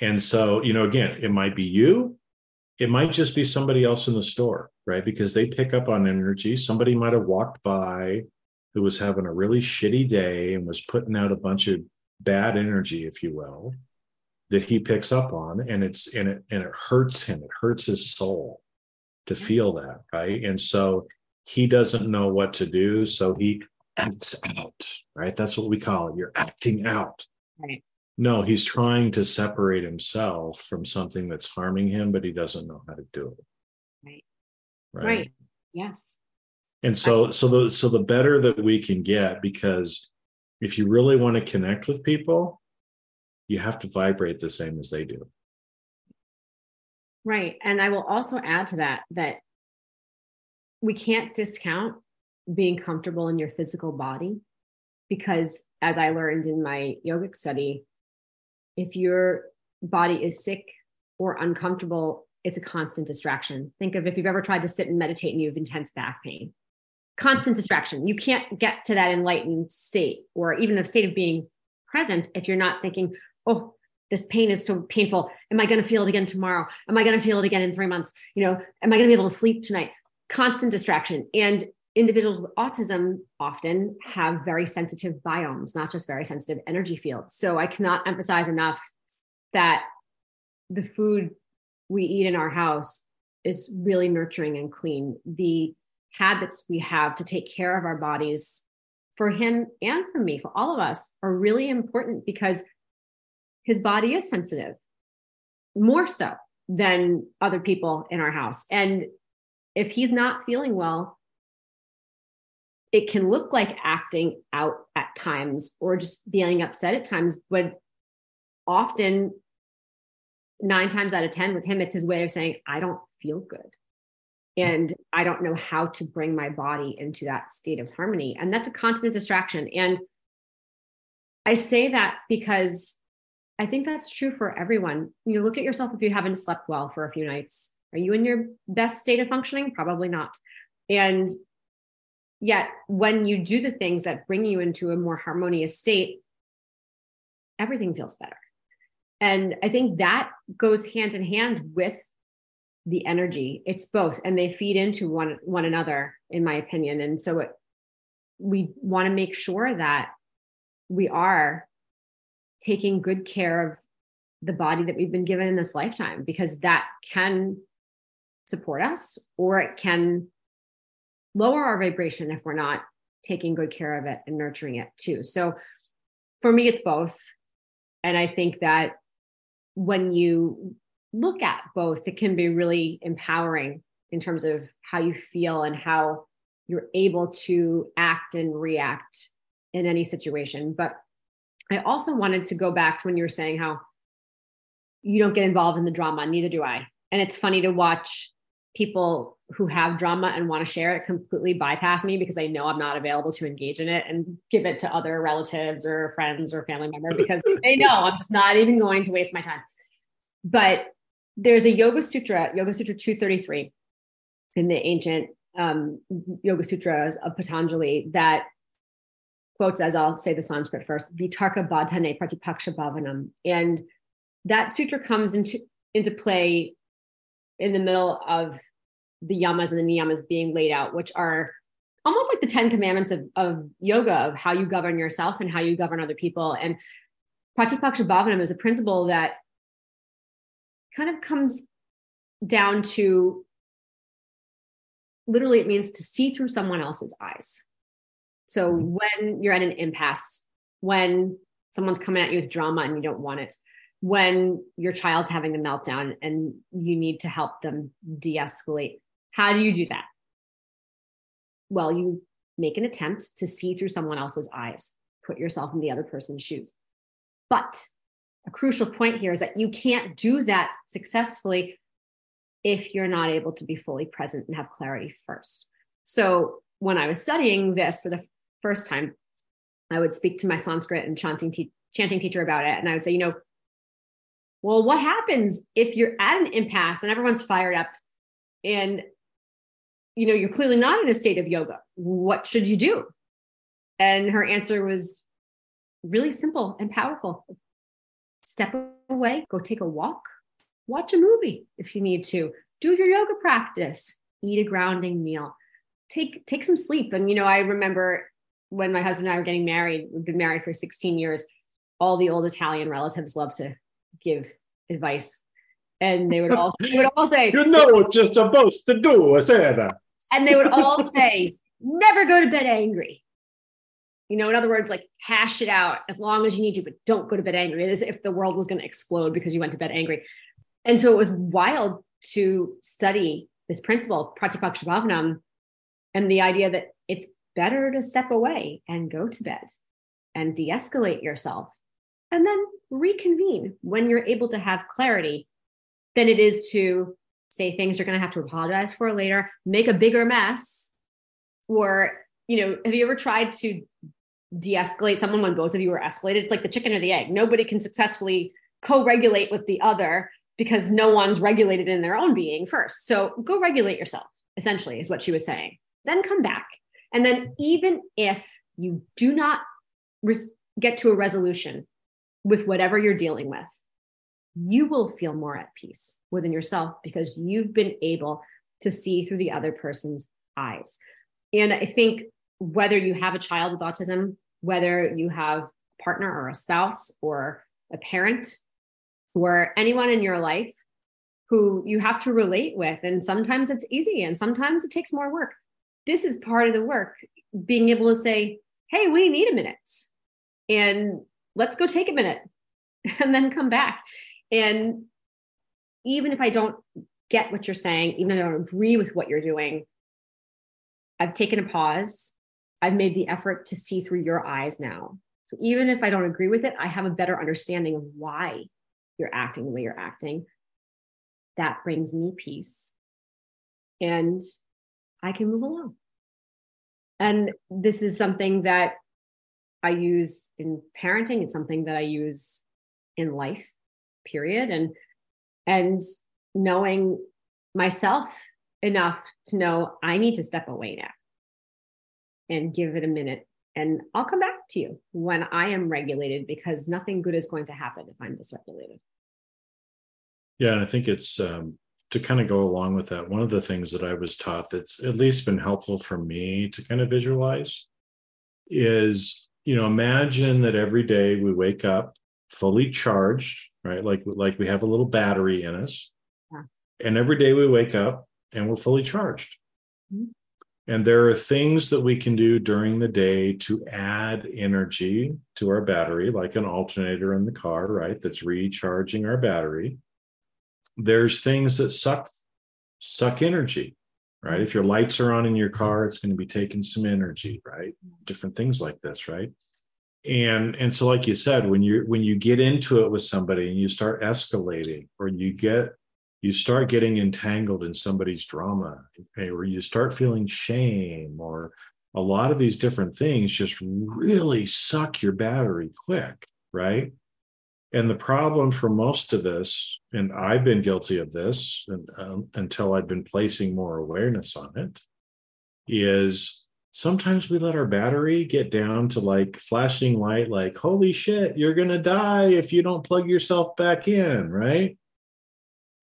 And so, you know, again, it might be you, it might just be somebody else in the store, right? Because they pick up on energy. Somebody might have walked by who was having a really shitty day and was putting out a bunch of bad energy, if you will, that he picks up on and it's and it and it hurts him, it hurts his soul to feel that, right? And so he doesn't know what to do. So he acts out, right? That's what we call it. You're acting out. Right. No, he's trying to separate himself from something that's harming him, but he doesn't know how to do it. Right. Right. right. Yes. And so, so the so the better that we can get, because if you really want to connect with people, you have to vibrate the same as they do. Right. And I will also add to that that we can't discount being comfortable in your physical body because as I learned in my yogic study, if your body is sick or uncomfortable, it's a constant distraction. Think of if you've ever tried to sit and meditate and you have intense back pain. Constant distraction. You can't get to that enlightened state or even a state of being present if you're not thinking, oh, this pain is so painful. Am I going to feel it again tomorrow? Am I going to feel it again in three months? You know, am I going to be able to sleep tonight? Constant distraction. And individuals with autism often have very sensitive biomes, not just very sensitive energy fields. So I cannot emphasize enough that the food we eat in our house is really nurturing and clean. The habits we have to take care of our bodies for him and for me, for all of us, are really important because his body is sensitive, more so than other people in our house. And if he's not feeling well, it can look like acting out at times or just being upset at times, but often nine times out of 10 with him, it's his way of saying, I don't feel good. And I don't know how to bring my body into that state of harmony. And that's a constant distraction. And I say that because I think that's true for everyone. You look at yourself if you haven't slept well for a few nights. Are you in your best state of functioning? Probably not. And yet, when you do the things that bring you into a more harmonious state, everything feels better. And I think that goes hand in hand with the energy. It's both, and they feed into one one another, in my opinion. And so, it, we want to make sure that we are taking good care of the body that we've been given in this lifetime because that can support us or it can lower our vibration if we're not taking good care of it and nurturing it too. So for me, it's both. And I think that when you look at both, it can be really empowering in terms of how you feel and how you're able to act and react in any situation. But I also wanted to go back to when you were saying how you don't get involved in the drama. Neither do I. And it's funny to watch people who have drama and want to share it completely bypass me because they know I'm not available to engage in it and give it to other relatives or friends or family member because they know I'm just not even going to waste my time. But there's a Yoga Sutra, Yoga Sutra 233 in the ancient um, Yoga Sutras of Patanjali that quotes, as I'll say the Sanskrit first, Vitarka Badhane Pratipaksha Bhavanam. And that sutra comes into, into play in the middle of the yamas and the niyamas being laid out, which are almost like the 10 commandments of, of yoga, of how you govern yourself and how you govern other people. And Pratipaksha Bhavanam is a principle that kind of comes down to literally it means to see through someone else's eyes. So mm-hmm. when you're at an impasse, when someone's coming at you with drama and you don't want it, when your child's having a meltdown and you need to help them de escalate, how do you do that? Well, you make an attempt to see through someone else's eyes, put yourself in the other person's shoes. But a crucial point here is that you can't do that successfully if you're not able to be fully present and have clarity first. So when I was studying this for the first time, I would speak to my Sanskrit and chanting, te- chanting teacher about it. And I would say, you know, well, what happens if you're at an impasse and everyone's fired up and you know you're clearly not in a state of yoga what should you do and her answer was really simple and powerful step away go take a walk watch a movie if you need to do your yoga practice eat a grounding meal take take some sleep. And you know i remember when my husband and i were getting married we've been married for 16 years all the old italian relatives love to give advice. And they would all, they would all say you know what you're supposed to do Sara. and they would all say never go to bed angry you know in other words like hash it out as long as you need to but don't go to bed angry as if the world was going to explode because you went to bed angry and so it was wild to study this principle, Pratipaksha and the idea that it's better to step away and go to bed and de escalate yourself and then reconvene when you're able to have clarity than it is to say things you're going to have to apologize for later, make a bigger mess. Or, you know, have you ever tried to de escalate someone when both of you are escalated? It's like the chicken or the egg. Nobody can successfully co regulate with the other because no one's regulated in their own being first. So go regulate yourself, essentially, is what she was saying. Then come back. And then, even if you do not res- get to a resolution with whatever you're dealing with, you will feel more at peace within yourself because you've been able to see through the other person's eyes. And I think whether you have a child with autism, whether you have a partner or a spouse or a parent or anyone in your life who you have to relate with. And sometimes it's easy and sometimes it takes more work. This is part of the work, being able to say, hey, we need a minute and let's go take a minute and then come back. And even if I don't get what you're saying, even if I don't agree with what you're doing, I've taken a pause. I've made the effort to see through your eyes now. So even if I don't agree with it, I have a better understanding of why you're acting the way you're acting. That brings me peace. And I can move along. And this is something that I use in parenting. It's something that I use in life, period. And and knowing myself enough to know I need to step away now and give it a minute and I'll come back to you when I am regulated because nothing good is going to happen if I'm dysregulated. Yeah, and I think it's um, to kind of go along with that. One of the things that I was taught that's at least been helpful for me to kind of visualize is, you know, imagine that every day we wake up fully charged, right? Like like we have a little battery in us, yeah. and every day we wake up and we're fully charged. Mm-hmm. And there are things that we can do during the day to add energy to our battery, like an alternator in the car, right? That's recharging our battery. There's things that suck suck energy, right? If your lights are on in your car, it's going to be taking some energy, right? Different things like this, right? and and so like you said when you when you get into it with somebody and you start escalating or you get you start getting entangled in somebody's drama okay, or you start feeling shame or a lot of these different things just really suck your battery quick right and the problem for most of this and i've been guilty of this and, um, until i've been placing more awareness on it is sometimes we let our battery get down to like flashing light, like, holy shit, you're going to die if you don't plug yourself back in, right?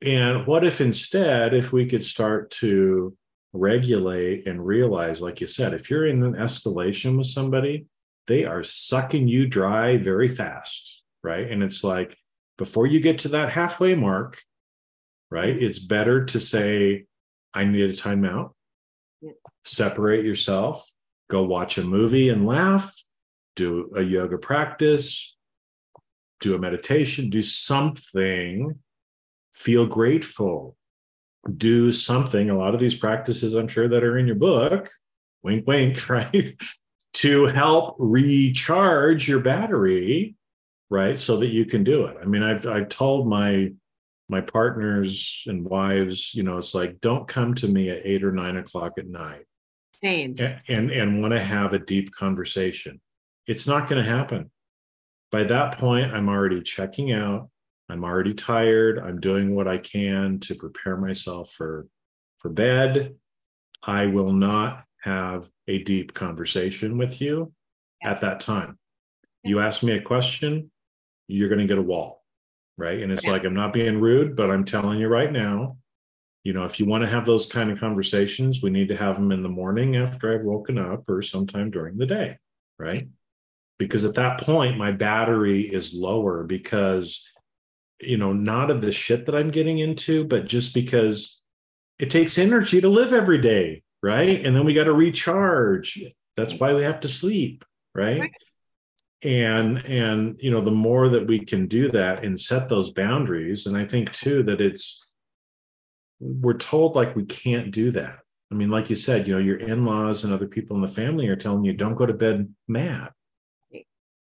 And what if instead, if we could start to regulate and realize, like you said, if you're in an escalation with somebody, they are sucking you dry very fast, right? And it's like, before you get to that halfway mark, right, it's better to say, I need a timeout separate yourself, go watch a movie and laugh, do a yoga practice, do a meditation, do something, feel grateful, do something. A lot of these practices, I'm sure, that are in your book, wink, wink, right? to help recharge your battery, right? So that you can do it. I mean, I've I've told my my partners and wives, you know, it's like, don't come to me at eight or nine o'clock at night same. And and, and want to have a deep conversation. It's not going to happen. By that point, I'm already checking out. I'm already tired. I'm doing what I can to prepare myself for for bed. I will not have a deep conversation with you at that time. You ask me a question, you're going to get a wall, right? And it's yeah. like I'm not being rude, but I'm telling you right now, you know, if you want to have those kind of conversations, we need to have them in the morning after I've woken up or sometime during the day, right? Because at that point, my battery is lower because, you know, not of the shit that I'm getting into, but just because it takes energy to live every day, right? And then we got to recharge. That's why we have to sleep, right? right? and and you know the more that we can do that and set those boundaries and i think too that it's we're told like we can't do that. I mean, like you said, you know, your in-laws and other people in the family are telling you don't go to bed mad.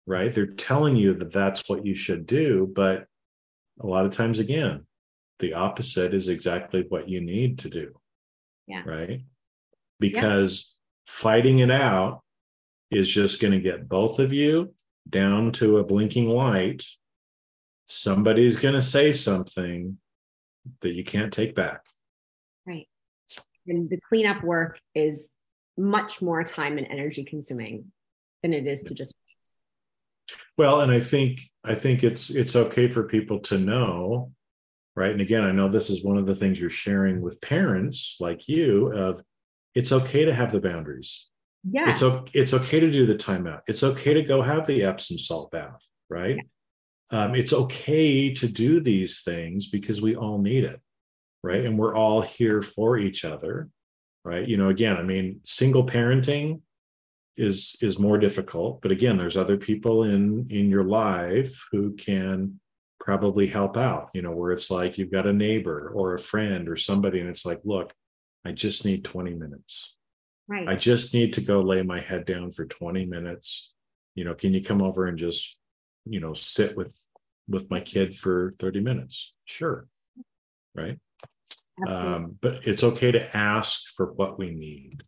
Right? They're telling you that that's what you should do, but a lot of times again, the opposite is exactly what you need to do. Yeah. Right? Because yeah. fighting it out is just going to get both of you down to a blinking light. Somebody's going to say something that you can't take back. Right. And the cleanup work is much more time and energy consuming than it is to just well and i think i think it's it's okay for people to know right? And again i know this is one of the things you're sharing with parents like you of it's okay to have the boundaries. Yeah. it's, it's okay to do the timeout. It's okay to go have the epsom salt bath right? Yeah. Um, it's okay to do these things because we all need it right? And we're all here for each other right? You know again i mean single parenting is is more difficult but again there's other people in in your life who can probably help out you know where it's like you've got a neighbor or a friend or somebody and it's like look i just need 20 minutes. Right. I just need to go lay my head down for 20 minutes. You know can you come over and just you know sit with with my kid for 30 minutes? Sure. Right? Um, but it's okay to ask for what we need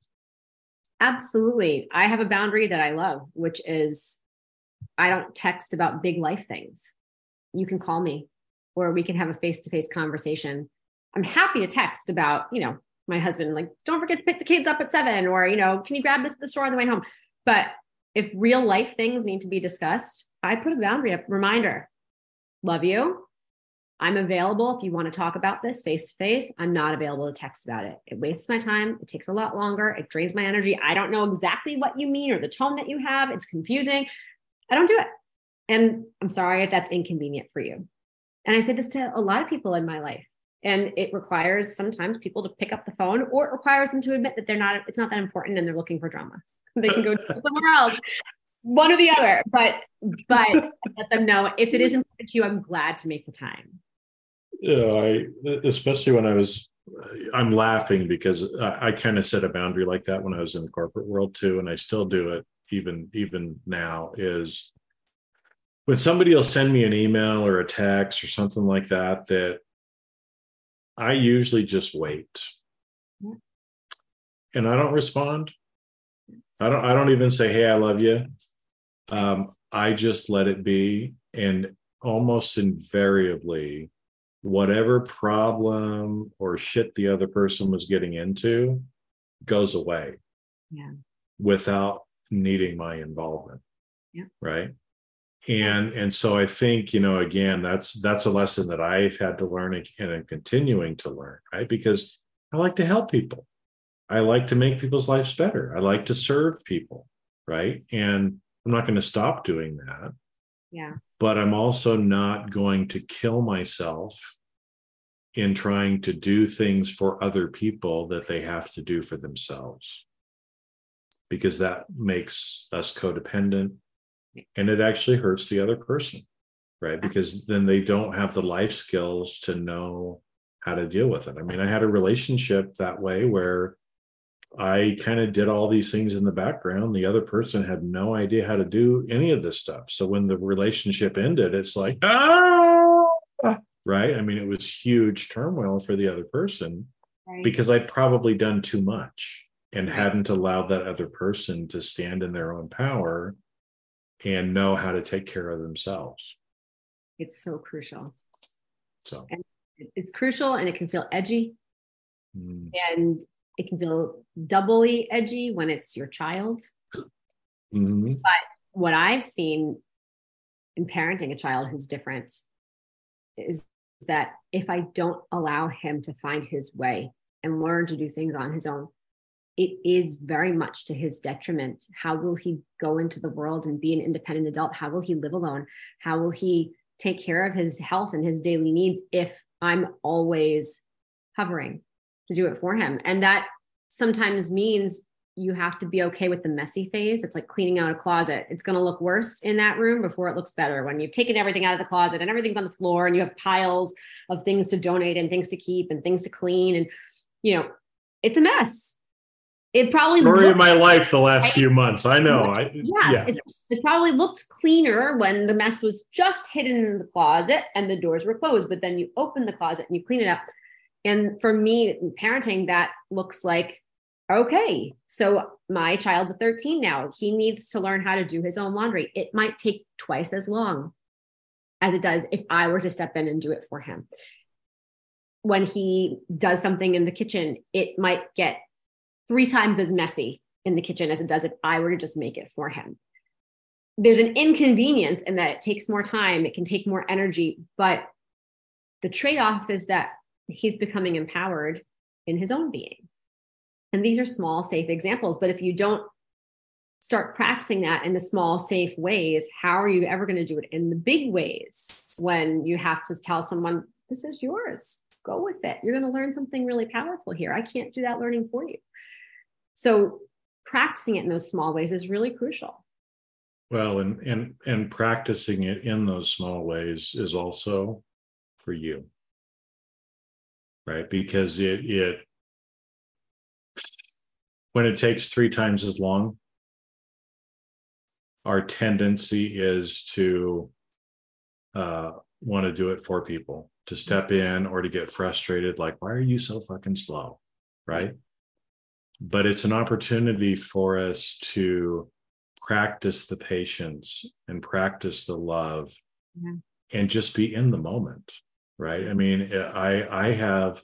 absolutely. I have a boundary that i love which is i don't text about big life things. You can call me or we can have a face-to-face conversation. I'm happy to text about you know my husband like don't forget to pick the kids up at seven or you know can you grab this at the store on the way home? But if real life things need to be discussed I put a boundary up, reminder, love you. I'm available if you want to talk about this face to face. I'm not available to text about it. It wastes my time. It takes a lot longer. It drains my energy. I don't know exactly what you mean or the tone that you have. It's confusing. I don't do it. And I'm sorry if that's inconvenient for you. And I say this to a lot of people in my life. And it requires sometimes people to pick up the phone or it requires them to admit that they're not, it's not that important and they're looking for drama. They can go somewhere else one or the other. But but let them know if it is important to you. I'm glad to make the time. Yeah, I especially when I was. I'm laughing because I, I kind of set a boundary like that when I was in the corporate world too, and I still do it even even now is when somebody will send me an email or a text or something like that that i usually just wait yeah. and i don't respond i don't i don't even say hey i love you um, i just let it be and almost invariably whatever problem or shit the other person was getting into goes away yeah. without needing my involvement yeah. right? And and so i think you know again that's that's a lesson that i've had to learn and i'm continuing to learn right? Because i like to help people. I like to make people's lives better. I like to serve people right? And i'm not going to stop doing that yeah. But i'm also not going to kill myself in trying to do things for other people that they have to do for themselves. Because that makes us codependent and it actually hurts the other person right? Because then they don't have the life skills to know how to deal with it. I mean i had a relationship that way where i kind of did all these things in the background the other person had no idea how to do any of this stuff so when the relationship ended it's like ah right i mean it was huge turmoil for the other person right. because i'd probably done too much and right. hadn't allowed that other person to stand in their own power and know how to take care of themselves. It's so crucial. So and it's crucial and it can feel edgy. Mm. And it can feel doubly edgy when it's your child. Mm-hmm. But what I've seen in parenting a child who's different is that if I don't allow him to find his way and learn to do things on his own, it is very much to his detriment. How will he go into the world and be an independent adult? How will he live alone? How will he take care of his health and his daily needs if I'm always hovering to do it for him? And that sometimes means you have to be okay with the messy phase. It's like cleaning out a closet. It's going to look worse in that room before it looks better. When you've taken everything out of the closet and everything's on the floor and you have piles of things to donate and things to keep and things to clean and you know, it's a mess it probably story looked, of my life the last right? few months. I know. I yes, yeah. it, it, probably looked cleaner when the mess was just hidden in the closet and the doors were closed. But then you open the closet and you clean it up. And for me, parenting, that looks like okay. So my child's a 13 now. He needs to learn how to do his own laundry. It might take twice as long as it does if I were to step in and do it for him. When he does something in the kitchen, it might get three times as messy in the kitchen as it does if I were to just make it for him. There's an inconvenience in that it takes more time, it can take more energy, but the trade off is that he's becoming empowered in his own being. And these are small, safe examples. But if you don't start practicing that in the small, safe ways, how are you ever going to do it in the big ways when you have to tell someone, this is yours? Go with it. You're going to learn something really powerful here. I can't do that learning for you. So practicing it in those small ways is really crucial. Well, and and and practicing it in those small ways is also for you. Right? Because it it when it takes three times as long, our tendency is to uh, want to do it for people, to step in or to get frustrated, like, why are you so fucking slow? Right but it's an opportunity for us to practice the patience and practice the love yeah. and just be in the moment right? I mean eh, i i have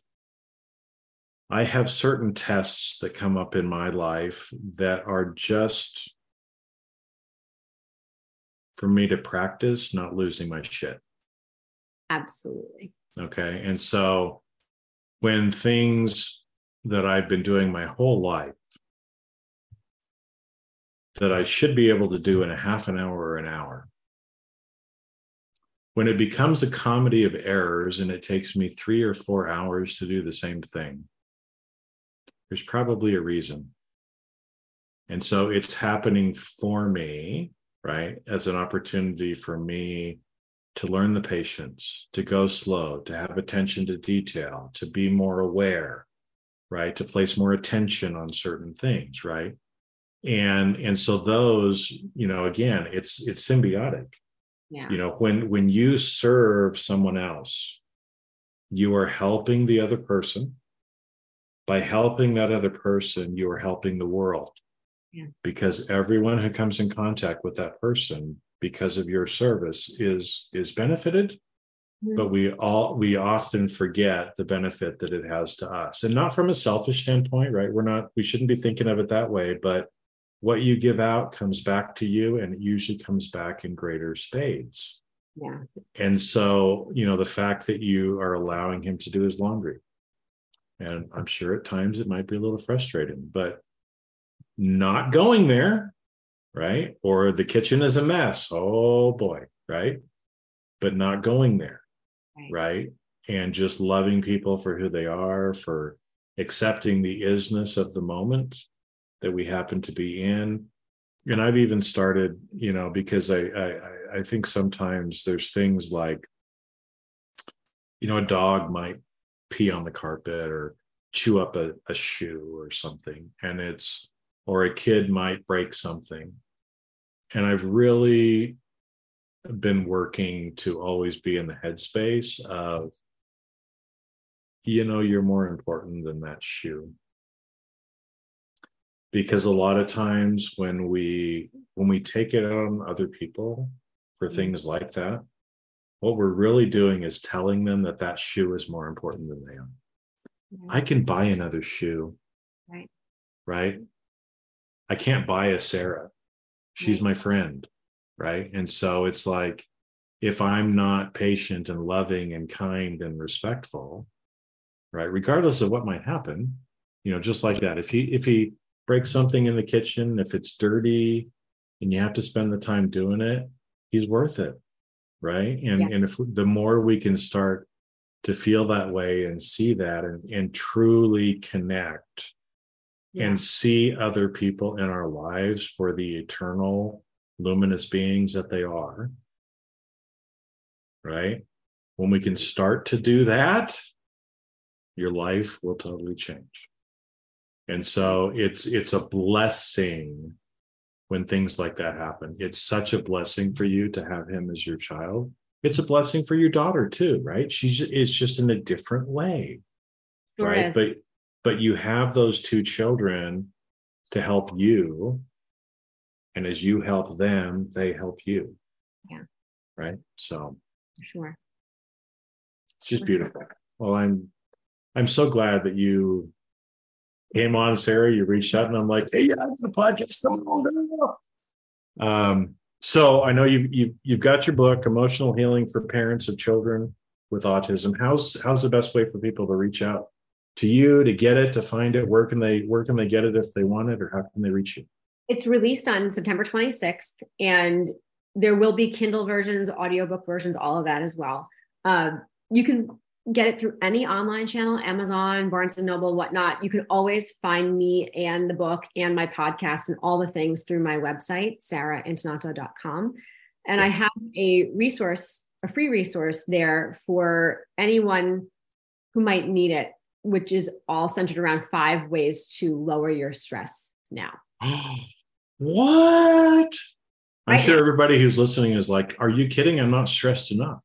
i have certain tests that come up in my life that are just for me to practice not losing my shit. Absolutely. Okay? And so when things that I've been doing my whole life that I should be able to do in a half an hour or an hour. When it becomes a comedy of errors and it takes me three or four hours to do the same thing, there's probably a reason. And so it's happening for me, right, as an opportunity for me to learn the patience, to go slow, to have attention to detail, to be more aware, right? To place more attention on certain things, right? and and so those you know again it's it's symbiotic yeah. You know when when you serve someone else you are helping the other person. By helping that other person you are helping the world. Yeah. because everyone who comes in contact with that person because of your service is is benefited. Mm-hmm. but we all we often forget the benefit that it has to us. And not from a selfish standpoint right? We're not we shouldn't be thinking of it that way but what you give out comes back to you and it usually comes back in greater spades. Yeah. And so you know the fact that you are allowing him to do his laundry and i'm sure at times it might be a little frustrating but not going there right? Or the kitchen is a mess. Oh boy right? But not going there right, right? and just loving people for who they are for accepting the isness of the moment that we happen to be in. And i've even started you know because i i i think sometimes there's things like you know a dog might pee on the carpet or chew up a, a shoe or something and it's or a kid might break something. And i've really been working to always be in the headspace of you know you're more important than that shoe because a lot of times when we when we take it on other people for mm-hmm. things like that what we're really doing is telling them that that shoe is more important than they are i can buy another shoe. Right. Right? I can't buy a Sara. She's right. my friend. Right? And so it's like if i'm not patient and loving and kind and respectful right regardless of what might happen you know just like that if he if he break something in the kitchen, if it's dirty and you have to spend the time doing it, he's worth it. Right. And yeah. and if the more we can start to feel that way and see that and, and truly connect yeah. and see other people in our lives for the eternal luminous beings that they are. Right. When we can start to do that, your life will totally change and so it's it's a blessing when things like that happen. It's such a blessing for you to have him as your child. It's a blessing for your daughter too right? She's it's just in a different way sure right? is. but but you have those two children to help you. And as you help them they help you. Yeah. Right? So sure. It's just beautiful. well i'm i'm so glad that you came on, Sara. You reached out, and I'm like, "Hey, yeah, the podcast. Come on, Um, so I know you've, you've you've got your book, Emotional Healing for Parents of Children with Autism. How's how's the best way for people to reach out to you to get it, to find it? Where can they where can they get it if they want it, or how can they reach you? It's released on September 26th, and there will be Kindle versions, audiobook versions, all of that as well. Uh, you can get it through any online channel, Amazon, Barnes and Noble, whatnot. You can always find me and the book and my podcast and all the things through my website, saraintonato.com. And I have a resource, a free resource there for anyone who might need it, which is all centered around five ways to lower your stress now. what? I'm right sure now. everybody who's listening is like, are you kidding? I'm not stressed enough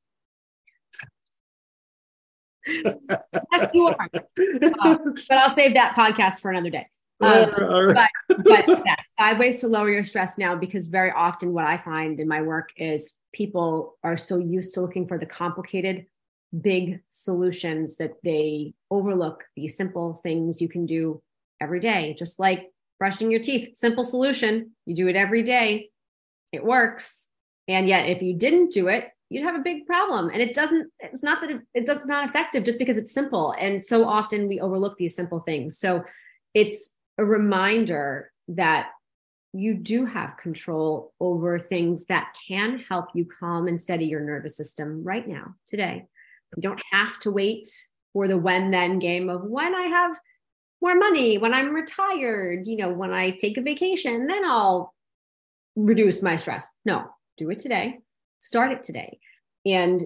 yes, you are. Uh, but I'll save that podcast for another day. Um, but, but yes, five ways to lower your stress now, because very often what I find in my work is people are so used to looking for the complicated, big solutions that they overlook the simple things you can do every day, just like brushing your teeth. Simple solution. You do it every day, it works. And yet, if you didn't do it, you'd have a big problem. And it doesn't, it's not that it, it does not effective just because it's simple. And so often we overlook these simple things. So it's a reminder that you do have control over things that can help you calm and steady your nervous system right now, today. You don't have to wait for the when then game of when I have more money, when I'm retired, you know, when I take a vacation, then I'll reduce my stress. No, do it today start it today. And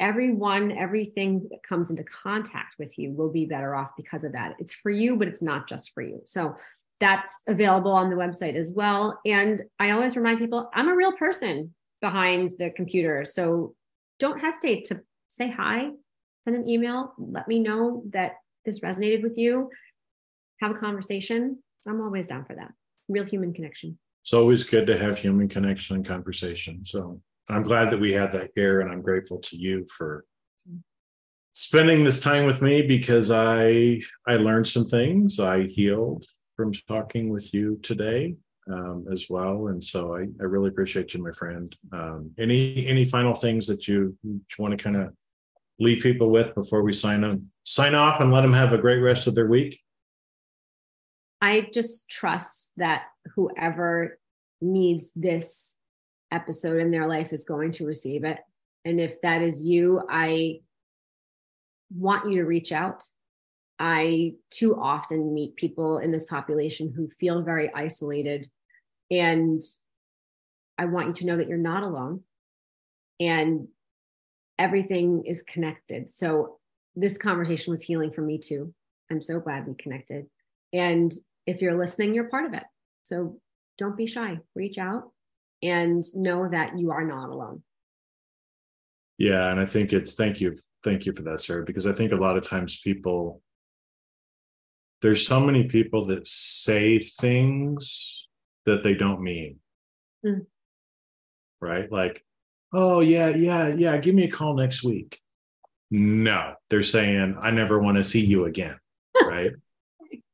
everyone, everything that comes into contact with you will be better off because of that. It's for you, but it's not just for you. So that's available on the website as well. And I always remind people I'm a real person behind the computer. So don't hesitate to say hi, send an email, let me know that this resonated with you, have a conversation. I'm always down for that. Real human connection. It's always good to have human connection and conversation. So I'm glad that we had that here, and I'm grateful to you for spending this time with me because I I learned some things. I healed from talking with you today um, as well, and so I, I really appreciate you, my friend. Um, any any final things that you, you want to kind of leave people with before we sign them sign off and let them have a great rest of their week? I just trust that whoever needs this episode in their life is going to receive it. And if that is you, I want you to reach out. I too often meet people in this population who feel very isolated. And I want you to know that you're not alone and everything is connected. So, this conversation was healing for me too. I'm so glad we connected. And if you're listening, you're part of it. So, don't be shy, reach out and know that you are not alone. Yeah. And I think it's thank you. Thank you for that, Sara, because I think a lot of times people, there's so many people that say things that they don't mean. Mm. Right? Like, oh, yeah, yeah, yeah, give me a call next week. No, they're saying, I never want to see you again. Right.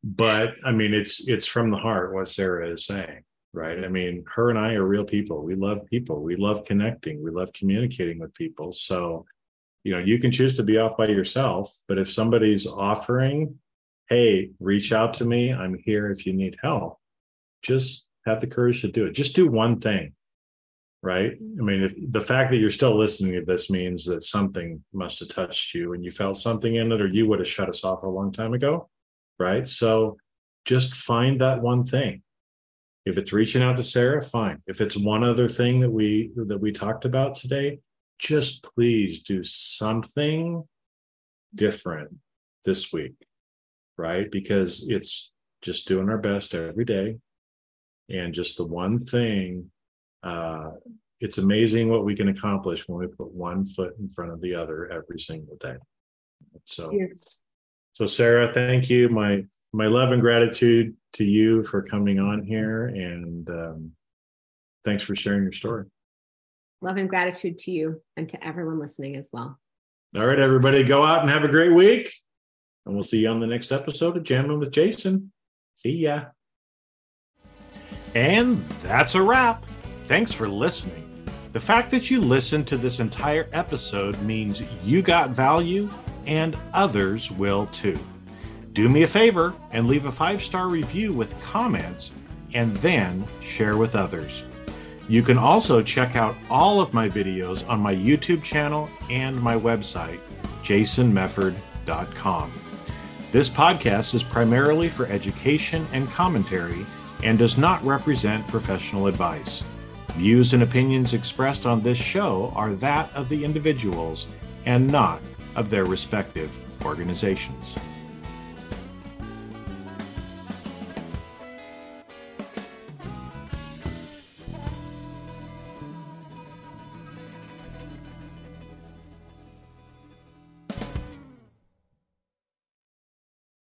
but I mean, it's it's from the heart what Sara is saying right? I mean, her and I are real people. We love people. We love connecting. We love communicating with people. So, you know, you can choose to be off by yourself, but if somebody's offering, hey, reach out to me. I'm here if you need help. Just have the courage to do it. Just do one thing, right? I mean, if the fact that you're still listening to this means that something must have touched you and you felt something in it, or you would have shut us off a long time ago, right? So just find that one thing if it's reaching out to Sara, fine. If it's one other thing that we that we talked about today, just please do something different this week, right? Because it's just doing our best every day. And just the one thing, uh, it's amazing what we can accomplish when we put one foot in front of the other every single day. So, so Sara, thank you. My my love and gratitude to you for coming on here and um, thanks for sharing your story. Love and gratitude to you and to everyone listening as well. All right, everybody, go out and have a great week. And we'll see you on the next episode of Jamming with Jason. See ya. And that's a wrap. Thanks for listening. The fact that you listened to this entire episode means you got value and others will too. Do me a favor and leave a five star review with comments and then share with others. You can also check out all of my videos on my YouTube channel and my website, jasonmefford.com. This podcast is primarily for education and commentary and does not represent professional advice. Views and opinions expressed on this show are that of the individuals and not of their respective organizations.